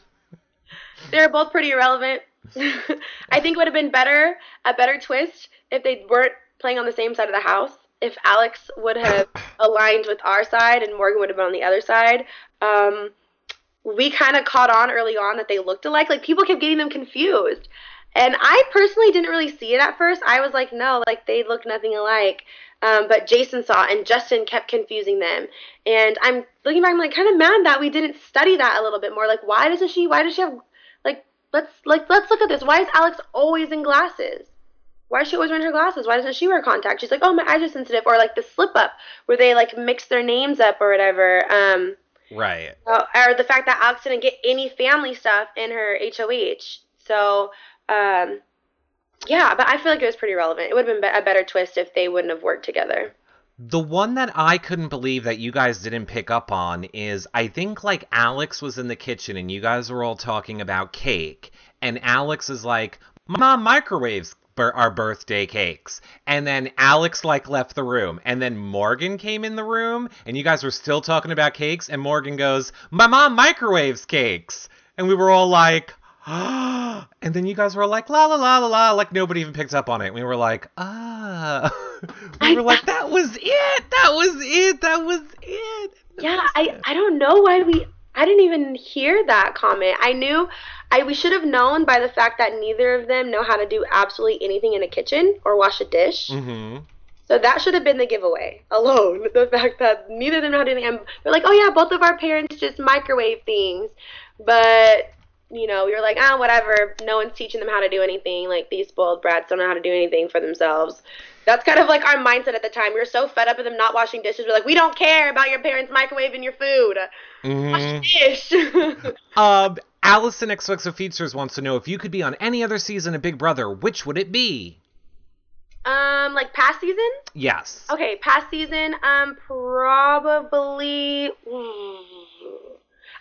*laughs* they were both pretty irrelevant. *laughs* I think it would have been better, a better twist, if they weren't playing on the same side of the house. If Alex would have *coughs* aligned with our side and Morgan would have been on the other side. Um, we kind of caught on early on that they looked alike. Like people kept getting them confused. And I personally didn't really see it at first. I was like, no, like they look nothing alike. Um, but Jason saw and Justin kept confusing them. And I'm looking back, I'm like kind of mad that we didn't study that a little bit more. Like, why doesn't she? Why does she have? Like, let's like let's look at this. Why is Alex always in glasses? Why is she always wearing her glasses? Why doesn't she wear contact? She's like, oh, my eyes are sensitive. Or like the slip up where they like mix their names up or whatever. Um, right. uh, or the fact that Alex didn't get any family stuff in her HOH. So, um, yeah, but I feel like it was pretty relevant. It would have been a better twist if they wouldn't have worked together. The one that I couldn't believe that you guys didn't pick up on is I think like Alex was in the kitchen and you guys were all talking about cake, and Alex is like, "Mom microwaves our birthday cakes," and then Alex like left the room, and then Morgan came in the room, and you guys were still talking about cakes, and Morgan goes, "My mom microwaves cakes," and we were all like. *gasps* and then you guys were like la la la la la like nobody even picked up on it. We were like ah, *laughs* we were like that was it, that was it, that was it. That Yeah, was I it." I don't know why we I didn't even hear that comment. I knew I we should have known by the fact that neither of them know how to do absolutely anything in a kitchen or wash a dish. Mhm. So that should have been the giveaway alone. *laughs* The fact that neither of them know how to do anything. And we're like, oh yeah, both of our parents just microwave things. But, you know, we were like, ah, whatever. No one's teaching them how to do anything. Like, these spoiled brats don't know how to do anything for themselves. That's kind of like our mindset at the time. We were so fed up with them not washing dishes. We're like, we don't care about your parents microwaving your food. Wash Mhm. the dish. *laughs* Um, Allison XOXO Features wants to know if you could be on any other season of Big Brother, which would it be? um, like past season? Yes. Okay, past season, um, probably.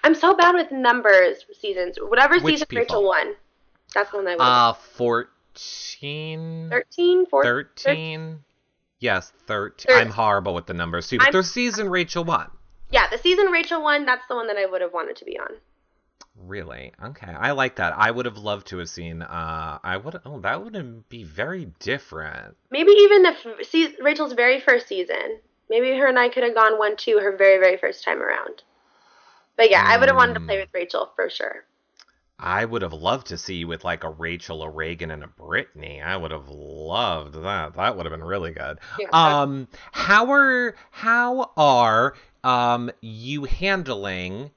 I'm so bad with numbers seasons. Whatever Which season people? Rachel won, that's the one I won. Uh, 14? 13, 14, 13? Yes, 13. Thir- I'm horrible with the numbers too, but I'm- their season Rachel won. Yeah, the season Rachel won. That's the one that I would have wanted to be on. Really? Okay. I like that. I would have loved to have seen uh I would oh that would be very different. Maybe even if se- Rachel's very first season. Maybe her and I could have gone one two her very very first time around. But yeah, I would have wanted to Hmm. play with Rachel for sure. I would have loved to see you with like a Rachel, a Reagan, and a Brittany. I would have loved that. That would have been really good. Yeah. Um, how are how are um you handling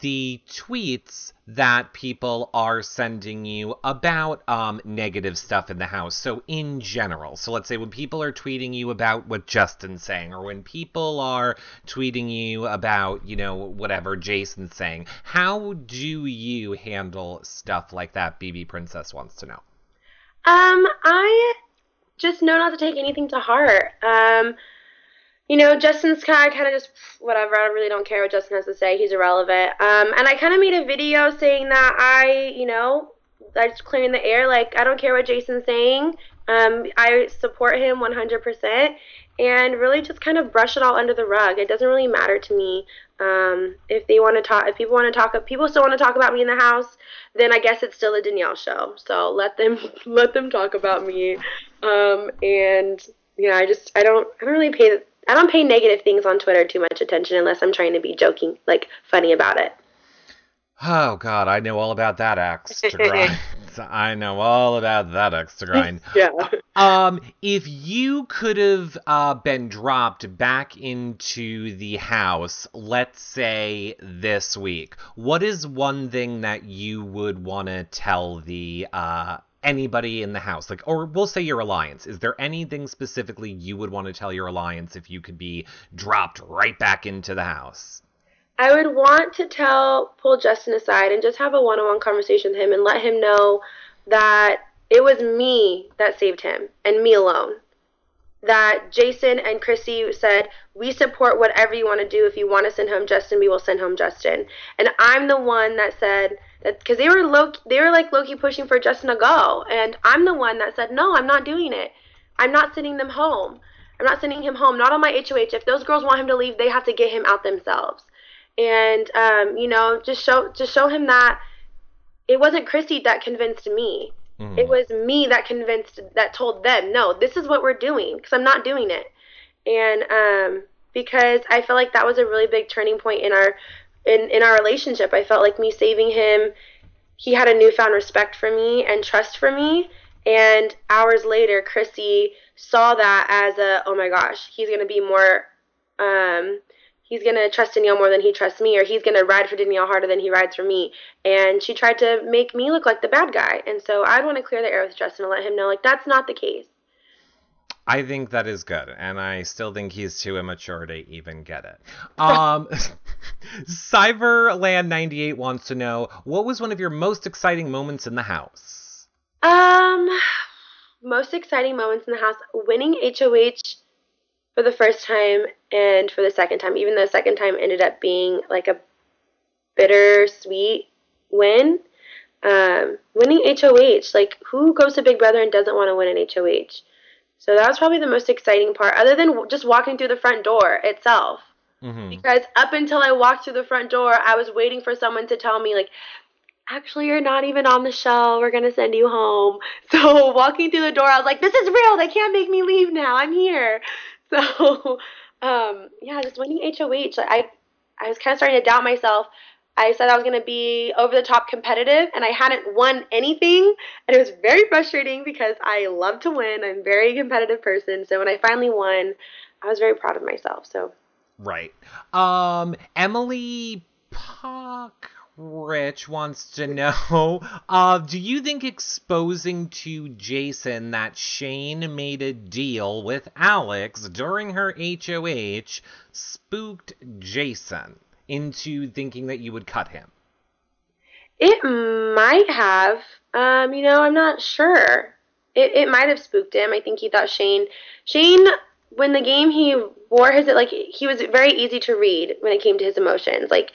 the tweets that people are sending you about um negative stuff in the house? So in general, so let's say when people are tweeting you about what Justin's saying, or when people are tweeting you about you know whatever Jason's saying, how do you handle stuff like that? BB Princess wants to know. Um, I just know not to take anything to heart. Um, you know, Justin's kind of, kind of just whatever. I really don't care what Justin has to say. He's irrelevant. Um, and I kind of made a video saying that I, you know, I just clearing the air. Like I don't care what Jason's saying. Um, I support him 100% and really just kind of brush it all under the rug. It doesn't really matter to me um, if they want to talk. If people want to talk, if people still want to talk about me in the house, then I guess it's still a Danielle show. So let them *laughs* let them talk about me. Um, and you know, I just I don't I don't really pay I don't pay negative things on Twitter too much attention unless I'm trying to be joking, like funny about it. Oh God, I know all about that axe to grind. *laughs* I know all about that axe to grind. *laughs* yeah. Um, if you could have uh, been dropped back into the house, let's say this week, what is one thing that you would want to tell the uh, anybody in the house? Like, or we'll say your alliance. Is there anything specifically you would want to tell your alliance if you could be dropped right back into the house? I would want to tell, pull Justin aside and just have a one on one conversation with him and let him know that it was me that saved him and me alone. That Jason and Kryssie said, We support whatever you want to do. If you want to send home Justin, we will send home Justin. And I'm the one that said, because they were low, they were like Loki pushing for Justin to go, and I'm the one that said no, I'm not doing it. I'm not sending them home. I'm not sending him home. Not on my HOH. If those girls want him to leave, they have to get him out themselves and um, you know, just show just show him that it wasn't Kryssie that convinced me. Mm-hmm. It was me that convinced that told them, no, this is what we're doing because I'm not doing it. And um, because I felt like that was a really big turning point in our in in our relationship. I felt like me saving him, he had a newfound respect for me and trust for me. And hours later, Kryssie saw that as a, oh my gosh, he's gonna be more um, he's gonna trust Danielle more than he trusts me, or he's gonna ride for Danielle harder than he rides for me. And she tried to make me look like the bad guy. And so I'd want to clear the air with Justin and let him know like that's not the case. I think that is good, and I still think he's too immature to even get it. *laughs* Um, *laughs* Cyberland98 wants to know what was one of your most exciting moments in the house? Um, most exciting moments in the house winning HOH for the first time and for the second time, even though the second time ended up being like a bittersweet win. Um, winning HOH, like who goes to Big Brother and doesn't want to win an HOH? So that was probably the most exciting part, other than just walking through the front door itself. Mm-hmm. Because up until I walked through the front door, I was waiting for someone to tell me, like, actually, you're not even on the show. We're going to send you home. *laughs* So walking through the door, I was like, this is real. They can't make me leave now. I'm here. *laughs* So, um, yeah, just winning HOH, I, I was kind of starting to doubt myself. I said I was going to be over the top competitive, and I hadn't won anything, and it was very frustrating because I love to win. I'm a very competitive person, so when I finally won, I was very proud of myself. So, right. Um, Emily Pock Rich wants to know uh, Do you think exposing to Jason that Shane made a deal with Alex during her HOH spooked Jason into thinking that you would cut him? It might have. Um, you know, I'm not sure. It, it might have spooked him. I think he thought Shane. Shane, when the game he wore his, like, he was very easy to read when it came to his emotions. Like,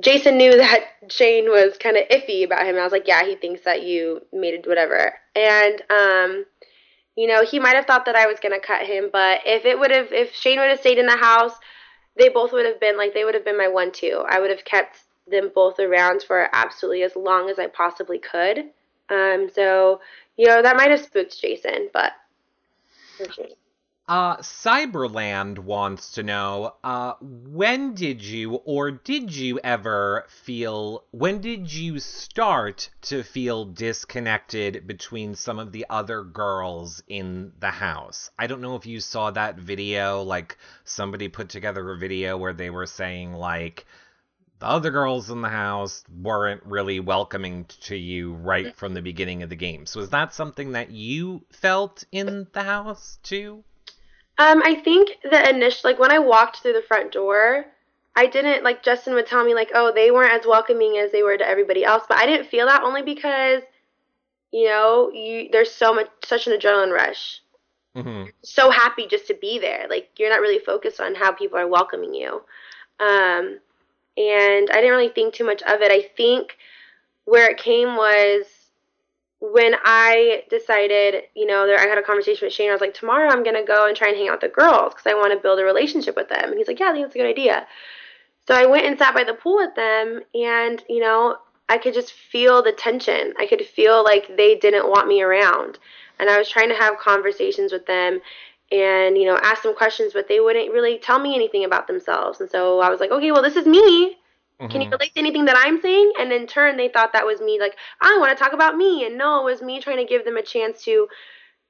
Jason knew that *laughs* Shane was kind of iffy about him. I was like, yeah, he thinks that you made it, whatever. And, um, you know, he might have thought that I was going to cut him, but if it would have, if Shane would have stayed in the house, they both would have been like, they would have been my one two. I would have kept them both around for absolutely as long as I possibly could. Um, so, you know, that might have spooked Jason, but. Uh, Cyberland wants to know, uh, when did you or did you ever feel, when did you start to feel disconnected between some of the other girls in the house? I don't know if you saw that video, like somebody put together a video where they were saying, like, the other girls in the house weren't really welcoming to you right from the beginning of the game. So is that something that you felt in the house too? Um, I think the initial, like when I walked through the front door, I didn't like Justin would tell me like, oh, they weren't as welcoming as they were to everybody else, but I didn't feel that only because, you know, you there's so much such an adrenaline rush. Mm-hmm. So happy just to be there. Like you're not really focused on how people are welcoming you. Um, and I didn't really think too much of it. I think where it came was when I decided, you know, there, I had a conversation with Shane. I was like, tomorrow I'm gonna go and try and hang out with the girls because I want to build a relationship with them. And he's like, yeah, I think that's a good idea. So I went and sat by the pool with them, and you know, I could just feel the tension. I could feel like they didn't want me around, and I was trying to have conversations with them, and you know, ask them questions, but they wouldn't really tell me anything about themselves. And so I was like, okay, well, this is me. Can you Mhm. relate to anything that I'm saying? And in turn, they thought that was me, like, I want to talk about me. And no, it was me trying to give them a chance to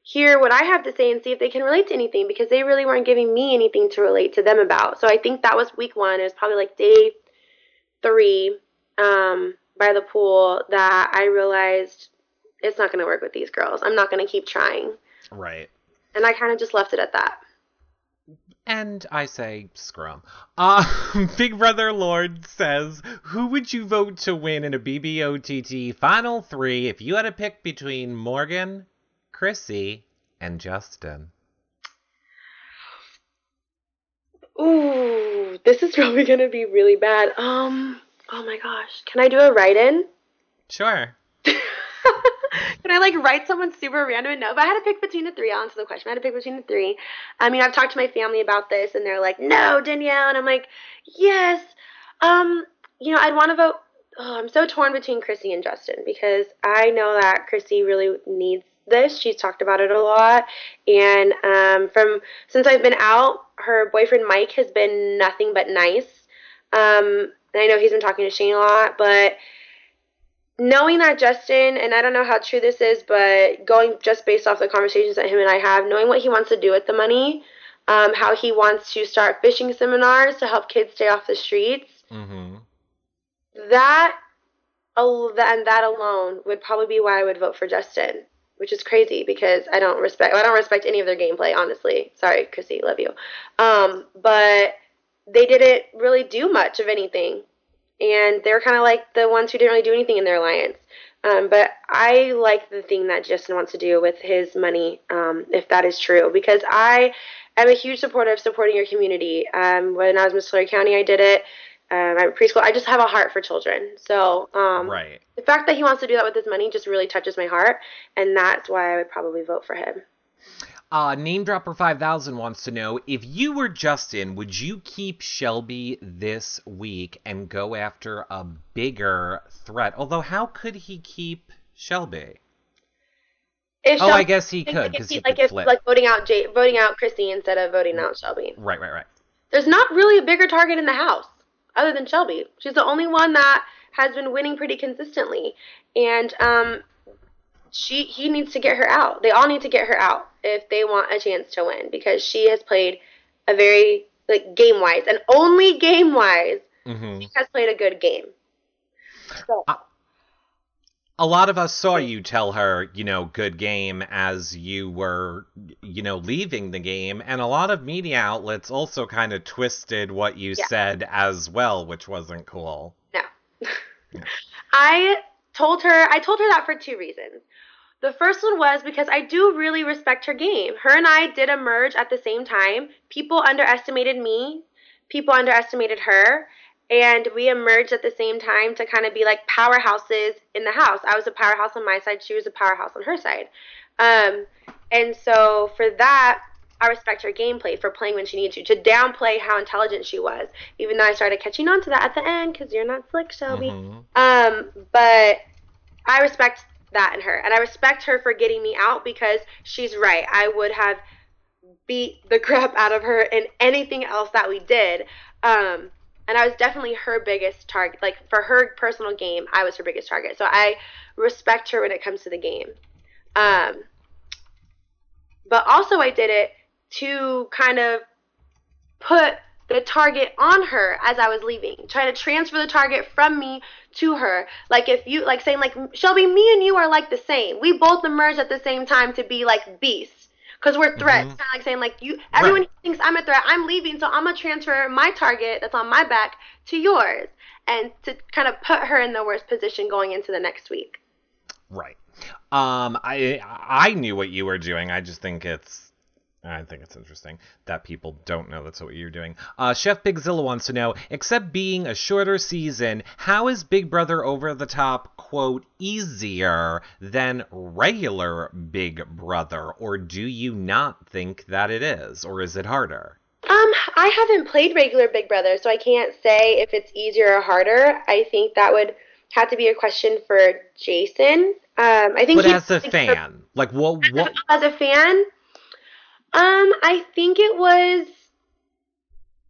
hear what I have to say and see if they can relate to anything because they really weren't giving me anything to relate to them about. So I think that was week one. It was probably like day three um, by the pool that I realized it's not going to work with these girls. I'm not going to keep trying. Right. And I kind of just left it at that. And I say, scrum. Uh, *laughs* Big Brother Lord says, Who would you vote to win in a BBOTT Final Three if you had to pick between Morgan, Kryssie, and Justin? Ooh, this is *laughs* probably going to be really bad. Um, oh my gosh. Can I do a write in? Sure. I like write someone super random? And no, but I had to pick between the three. I'll answer the question. I had to pick between the three. I mean, I've talked to my family about this, and they're like, "No, Danielle," and I'm like, "Yes." Um, you know, I'd want to vote. Oh, I'm so torn between Kryssie and Justin because I know that Kryssie really needs this. She's talked about it a lot, and um, from since I've been out, her boyfriend Mike has been nothing but nice. Um, and I know he's been talking to Shane a lot, but knowing that Justin, and I don't know how true this is, but going just based off the conversations that him and I have, knowing what he wants to do with the money, um, how he wants to start fishing seminars to help kids stay off the streets, Mm-hmm. that, and that alone would probably be why I would vote for Justin, which is crazy because I don't respect I don't respect any of their gameplay. Honestly, sorry, Kryssie, love you, um, but they didn't really do much of anything, and they're kind of like the ones who didn't really do anything in their alliance. Um, but I like the thing that Justin wants to do with his money, um, if that is true, because I am a huge supporter of supporting your community. Um, when I was Miss Tulare County, I did it. Um, I'm preschool. I just have a heart for children. So um, Right. the fact that he wants to do that with his money just really touches my heart, and that's why I would probably vote for him. Uh, Name Dropper 5000 wants to know if you were Justin, would you keep Shelby this week and go after a bigger threat? Although, how could he keep Shelby? If Oh, I guess he could because he- he like could if flip. like voting out Jay, voting out Kryssie instead of voting out Shelby. Right, right, right. There's not really a bigger target in the house other than Shelby. She's the only one that has been winning pretty consistently, and um, she he needs to get her out. They all need to get her out if they want a chance to win because she has played a very like game wise and only game wise hmm has played a good game. So, A lot of us saw you tell her, you know, good game as you were, you know, leaving the game, and a lot of media outlets also kind of twisted what you Yeah. said as well, which wasn't cool. No. Yeah. *laughs* I told her I told her that for two reasons. The first one was because I do really respect her game. Her and I did emerge at the same time. People underestimated me, people underestimated her, and we emerged at the same time to kind of be like powerhouses in the house. I was a powerhouse on my side, she was a powerhouse on her side. Um, and so for that, I respect her gameplay for playing when she needed to, to downplay how intelligent she was, even though I started catching on to that at the end because you're not slick, Shelby. Mhm. Um, but I respect that in her, and I respect her for getting me out because she's right. I would have beat the *laughs* crap out of her in anything else that we did. Um, and I was definitely her biggest target. Like for her personal game, I was her biggest target. So I respect her when it comes to the game. Um, but also I did it to kind of put the target on her as I was leaving, trying to transfer the target from me to her. Like if you like saying like Shelby, me and you are like the same. We both emerged at the same time to be like beasts because we're threats. Mhm. Kind of like saying like you, everyone Right. thinks I'm a threat. I'm leaving, so I'm gonna transfer my target that's on my back to yours, and to kind of put her in the worst position going into the next week. Right. Um, I I knew what you were doing. I just think it's I think it's interesting that people don't know that's what you're doing. Uh, Chef Bigzilla wants to know, except being a shorter season, how is Big Brother Over the Top, quote, easier than regular Big Brother? Or do you not think that it is? Or is it harder? Um, I haven't played regular Big Brother, so I can't say if it's easier or harder. I think that would have to be a question for Jason. Um, I think. But as a fan, like what? What? As a fan, um, I think it was.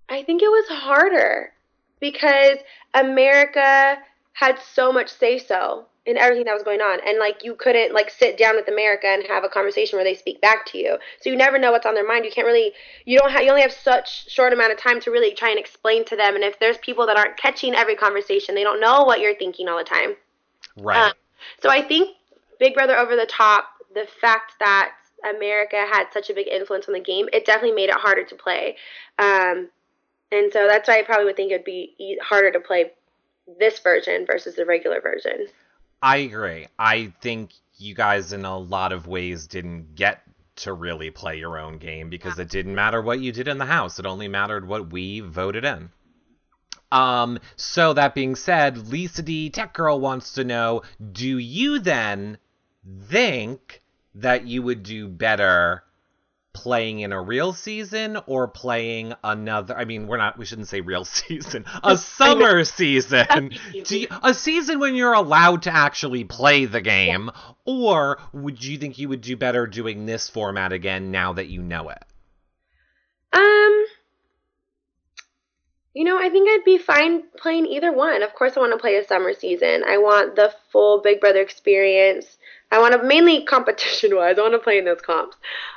I think it was harder because America had so much say so in everything that was going on. And like you couldn't like sit down with america and have a conversation where they speak back to you. So you never know what's on their mind. You can't really you don't have you only have such short amount of time to really try and explain to them. And if there's people that aren't catching every conversation they don't know what you're thinking all the time. Right. Um, so i think big brother over the top the fact that america had such a big influence on the game it definitely made it harder to play um, and so that's why i probably would think it would be harder to play this version versus the regular version I agree. I think you guys, in a lot of ways, didn't get to really play your own game because it didn't matter what you did in the house. It only mattered what we voted in. Um, so that being said, Lisa D Tech Girl wants to know, do you then think that you would do better playing in a real season or playing another i mean we're not we shouldn't say real *laughs* season a summer season *laughs* you, a season when you're allowed to actually play the game yeah. or would you think you would do better doing this format again now that you know it um you know, I think I'd be fine playing either one. Of course, I want to play a summer season. I want the full Big Brother experience. I want to mainly competition wise. *laughs* I want to play in those comps.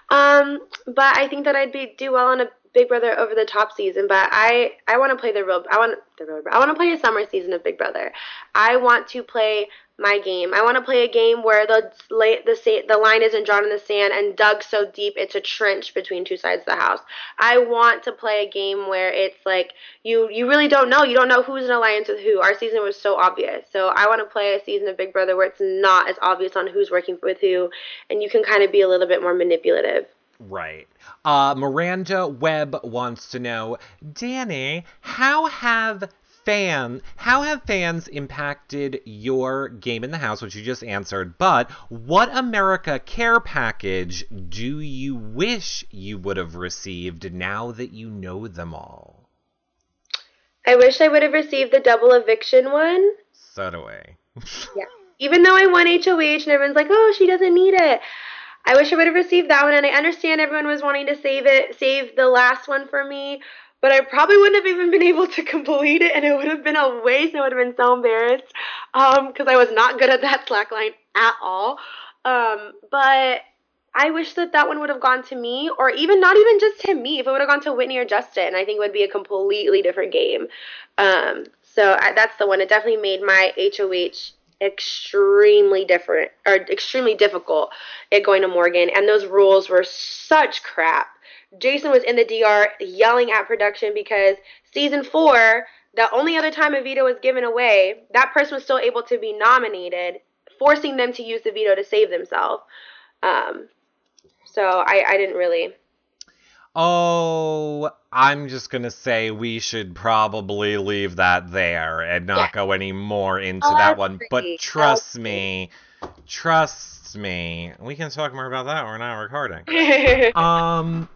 Um, but I think that I'd be do well on a Big Brother over the top season. But I I want to play the real. I want the real. I want to play a summer season of Big Brother. I want to play my game. I want to play a game where the the the line isn't drawn in the sand and dug so deep it's a trench between two sides of the house. I want to play a game where it's like you you really don't know. You don't know who's in alliance with who. Our season was so obvious. So I want to play a season of Big Brother where it's not as obvious on who's working with who and you can kind of be a little bit more manipulative. Right. Uh, Miranda Webb wants to know, Danny, how have fan how have fans impacted your game in the house which you just answered but what america care package do you wish you would have received now that you know them all? I wish i would have received the double eviction one. So do i. *laughs* Yeah. Even though i won hoh and everyone's like oh she doesn't need it. I wish I would have received that one, and I understand everyone was wanting to save it, save the last one for me, but I probably wouldn't have even been able to complete it, and it would have been a waste. I would have been so embarrassed because um, I was not good at that slackline at all. Um, but I wish that that one would have gone to me, or even not even just to me. If it would have gone to Whitney or Justin, I think it would be a completely different game. Um, so I, that's the one. It definitely made my HOH extremely different or extremely difficult It going to Morgan, and those rules were such crap. Jason was in the DR yelling at production because season four, the only other time a veto was given away, that person was still able to be nominated, forcing them to use the veto to save themselves. Um, so I, I didn't really. Oh, I'm just gonna say we should probably leave that there and not yeah. go any more into oh, that one. But trust me, trust me, we can talk more about that. We're not recording. *laughs* um,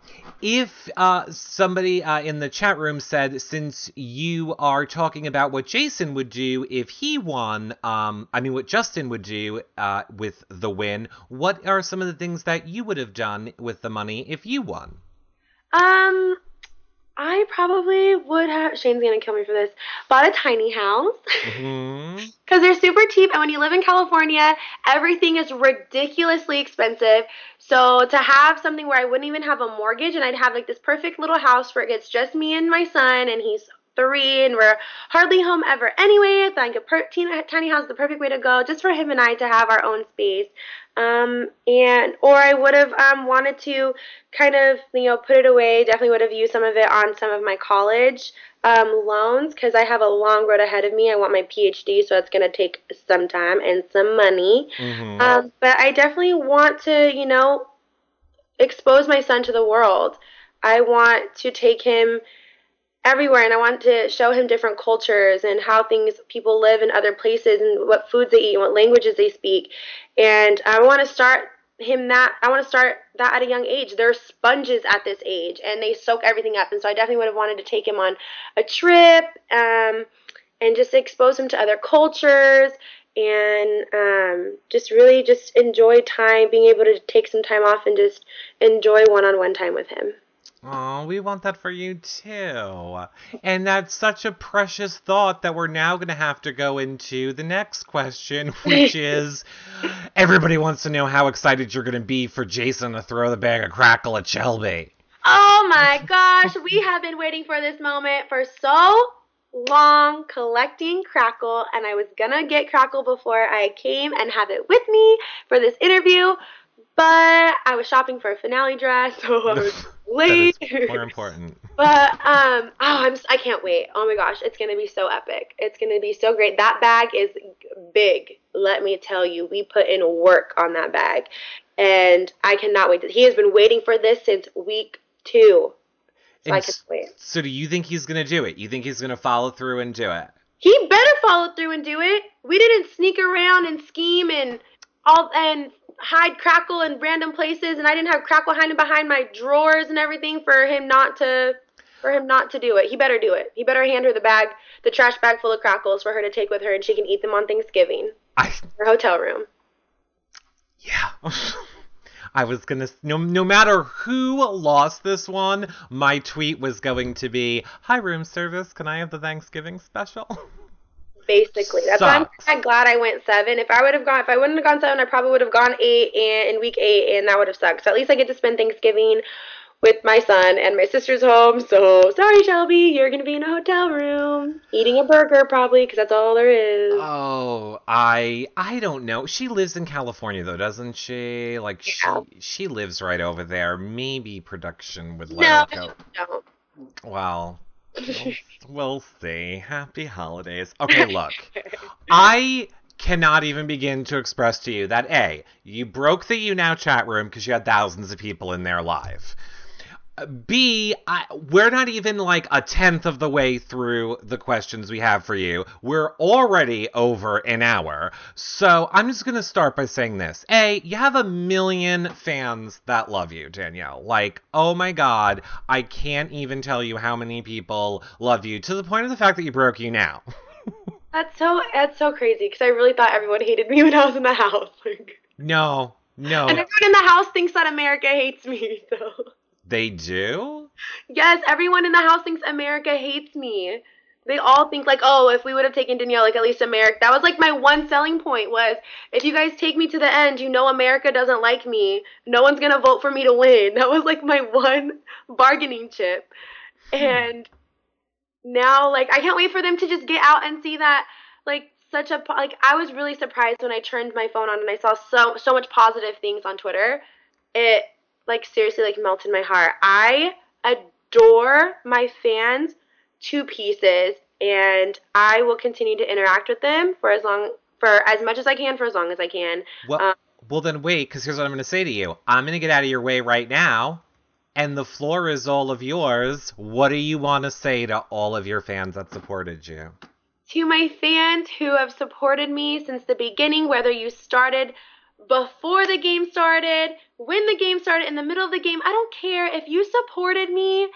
if uh, somebody uh, in the chat room said, since you are talking about what Jason would do if he won, um, I mean, what Justin would do uh, with the win, what are some of the things that you would have done with the money if you won? Um, I probably would have. Shane's gonna kill me for this. Bought a tiny house because mm-hmm. *laughs* they're super cheap, and when you live in California, everything is ridiculously expensive. So to have something where I wouldn't even have a mortgage, and I'd have like this perfect little house where it's just me and my son, and he's three, and we're hardly home ever anyway. I think a per- tiny house is the perfect way to go, just for him and I to have our own space. Um, and or I would have um, wanted to kind of you know put it away. Definitely would have used some of it on some of my college um, loans because I have a long road ahead of me. I want my PhD, so it's going to take some time and some money. Mm-hmm. Um, but I definitely want to you know expose my son to the world. I want to take him everywhere and I want to show him different cultures and how things people live in other places and what foods they eat and what languages they speak. And I want to start him that I want to start that at a young age. They're sponges at this age and they soak everything up. And so I definitely would have wanted to take him on a trip um, and just expose him to other cultures and um, just really just enjoy time, being able to take some time off and just enjoy one-on-one time with him. Oh, we want that for you too. And that's such a precious thought that we're now going to have to go into the next question, *laughs* which is everybody wants to know how excited you're going to be for Jason to throw the bag of crackle at Shelby. Oh my gosh, we have been waiting for this moment for so long collecting crackle and I was gonna get crackle before I came and have it with me for this interview, but I was shopping for a finale dress, *laughs* so I was *laughs* late. more important. *laughs* but um, oh, I'm I can't wait. Oh my gosh, it's gonna be so epic. It's gonna be so great. That bag is big. Let me tell you, we put in work on that bag, and I cannot wait. He has been waiting for this since week two. So I can wait. So do you think he's gonna do it? You think he's gonna follow through and do it? He better follow through and do it. We didn't sneak around and scheme and all and hide Crackle in random places, and I didn't have Crackle hiding behind my drawers and everything for him not to for him not to do it. He better do it. He better hand her the bag, the trash bag full of crackles for her to take with her, and she can eat them on Thanksgiving. I her hotel room. Yeah. *laughs* I was gonna no no matter who lost this one, my tweet was going to be, "Hi room service, can I have the Thanksgiving special?" *laughs* Basically, that's why I'm glad I went seven. If I would have gone, if I wouldn't have gone seven, I probably would have gone eight and in week eight, and that would have sucked. So at least I get to spend Thanksgiving with my son and my sister's home. So sorry, Shelby, you're gonna be in a hotel room eating a burger probably because that's all there is. Oh, I I don't know. She lives in California though, doesn't she? Like Yeah. she she lives right over there. Maybe production would let No, her go. no. Well, we'll, see. Happy holidays. *laughs* Okay, look. I cannot even begin to express to you that A, you broke the YouNow chat room because you had thousands of people in there live. B, I, we're not even like a tenth of the way through the questions we have for you. We're already over an hour. So I'm just going to start by saying this. A, you have a million fans that love you, Danielle. Like, oh my God, I can't even tell you how many people love you to the point of the fact that you broke YouNow. *laughs* That's so that's so crazy because I really thought everyone hated me *laughs* when I was in the house. Like, no, no, and everyone in the house thinks that America hates me. *laughs* So they do? yes, everyone in the house thinks America hates me. They all think like, oh, if we would have taken Danielle, like at least America. That was like my one selling point was, if you guys take me to the end, you know America doesn't like me. No one's gonna vote for me to win. *laughs* That was like my one bargaining chip. Hmm. And now, like, I can't wait for them to just get out and see that, like, such a like. I was really surprised when I turned my phone on and I saw so so much positive things on Twitter. It like seriously like melted my heart. I adore my fans to pieces and I will continue to interact with them for as long for as much as I can for as long as I can. Well, Um, well then wait, because here's what I'm going to say to you. I'm going to get out of your way right now, and the floor is all of yours. What do you want to say to all of your fans that supported you? to my fans who have supported me since the beginning, whether you started before the game started, when the game started, in the middle of the game, I don't care. If you supported me,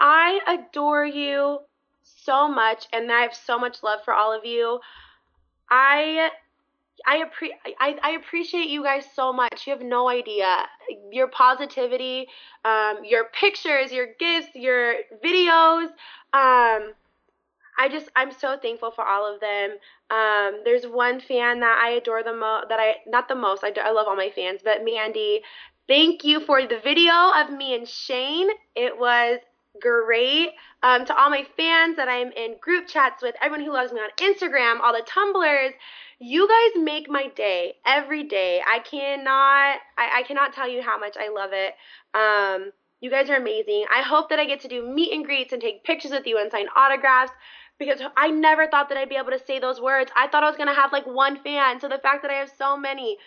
I adore you so much, and I have so much love for all of you. I. I, appre- I, I appreciate you guys so much. You have no idea. Your positivity, um, your pictures, your gifts, your videos. Um, I just I'm so thankful for all of them. Um, there's one fan that I adore the most. That I not the most. I, do, I love all my fans, but Mandy, thank you for the video of me and Shane. It was great. Um, to all my fans that I'm in group chats with, everyone who loves me on Instagram, all the tumblers, you guys make my day every day. I cannot I, I cannot tell you how much I love it. Um, you guys are amazing. I hope that I get to do meet and greets and take pictures with you and sign autographs because I never thought that I'd be able to say those words. I thought I was going to have like one fan. So the fact that I have so many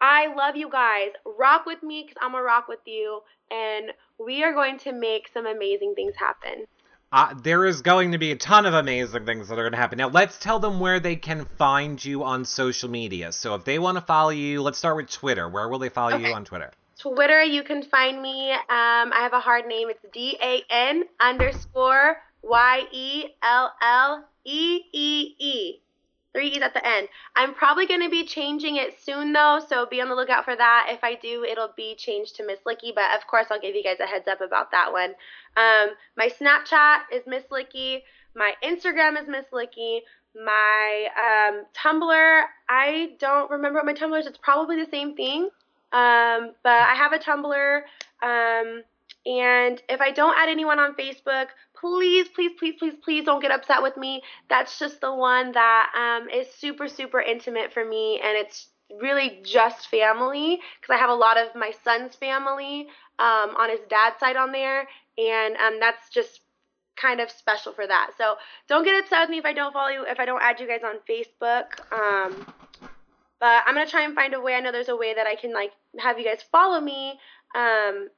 I love you guys. Rock with me because I'm going to rock with you. And we are going to make some amazing things happen. Uh, there is going to be a ton of amazing things that are going to happen. Now, let's tell them where they can find you on social media. So, if they want to follow you, let's start with Twitter. Where will they follow okay. you on Twitter? Twitter, you can find me. Um, I have a hard name. It's D A N underscore Y E L L E E E. Three E's at the end. I'm probably going to be changing it soon though, so be on the lookout for that. If I do, it'll be changed to Miss Lickey, but of course I'll give you guys a heads up about that one. Um, my Snapchat is Miss Lickey. My Instagram is Miss Lickey. My um, Tumblr, I don't remember what my Tumblr is. It's probably the same thing. Um, but I have a Tumblr. Um, and if I don't add anyone on Facebook, please, please, please, please, please don't get upset with me. That's just the one that um, is super, super intimate for me, and it's really just family because I have a lot of my son's family um, on his dad's side on there, and um, that's just kind of special for that. So don't get upset with me if I don't follow you, if I don't add you guys on Facebook. Um, but I'm gonna try and find a way. I know there's a way that I can like have you guys follow me. Um,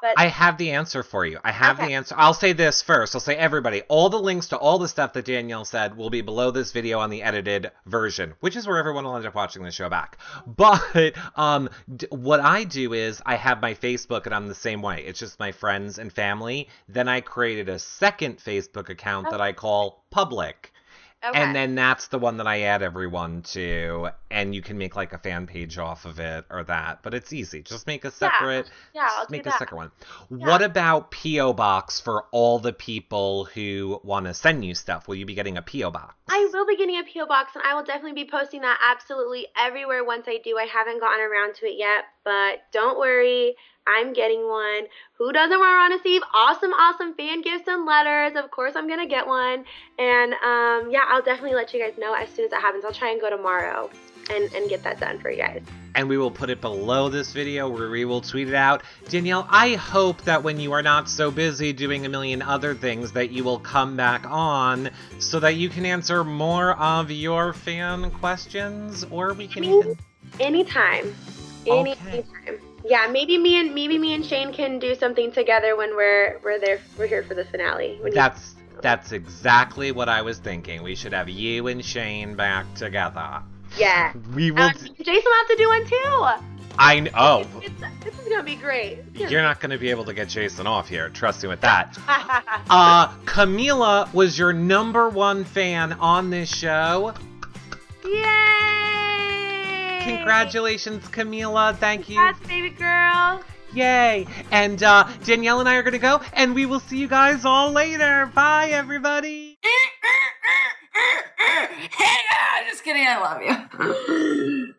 but I have the answer for you. I have okay. the answer. I'll say this first. I'll say everybody, all the links to all the stuff that Danielle said will be below this video on the edited version, which is where everyone will end up watching the show back. *laughs* But um, d- what I do is I have my Facebook, and I'm the same way. It's just my friends and family. Then I created a second Facebook account oh. that I call public. Okay. And then that's the one that I add everyone to, and you can make like a fan page off of it or that. But it's easy. Just make a separate. Yeah, yeah I'll make a second one. Yeah. What about PO box for all the people who want to send you stuff? Will you be getting a PO box? I will be getting a PO box, and I will definitely be posting that absolutely everywhere once I do. I haven't gotten around to it yet, but don't worry. I'm getting one. Who doesn't want to receive awesome, awesome fan gifts and letters? Of course, I'm gonna get one. And um, yeah, I'll definitely let you guys know as soon as that happens. I'll try and go tomorrow and, and get that done for you guys. And we will put it below this video where we will tweet it out. Danielle, I hope that when you are not so busy doing a million other things that you will come back on so that you can answer more of your fan questions or we can Any, even... Anytime. Any, okay. Anytime yeah, maybe me and maybe me and Shane can do something together when we're we're there we're here for the finale. That's you... that's exactly what I was thinking. We should have you and Shane back together. Yeah. We will. Uh, Jason will have to do one too. I know. Oh. It's, this is gonna be great. You're not gonna be able to get Jason off here. Trust me with that. *laughs* uh, Camila was your number one fan on this show. Yay! Congratulations, Camila. Thank you. Yes, baby girl. Yay! And uh, Danielle and I are going to go, and we will see you guys all later. Bye, everybody. *laughs* hey, uh, just kidding. I love you. *laughs*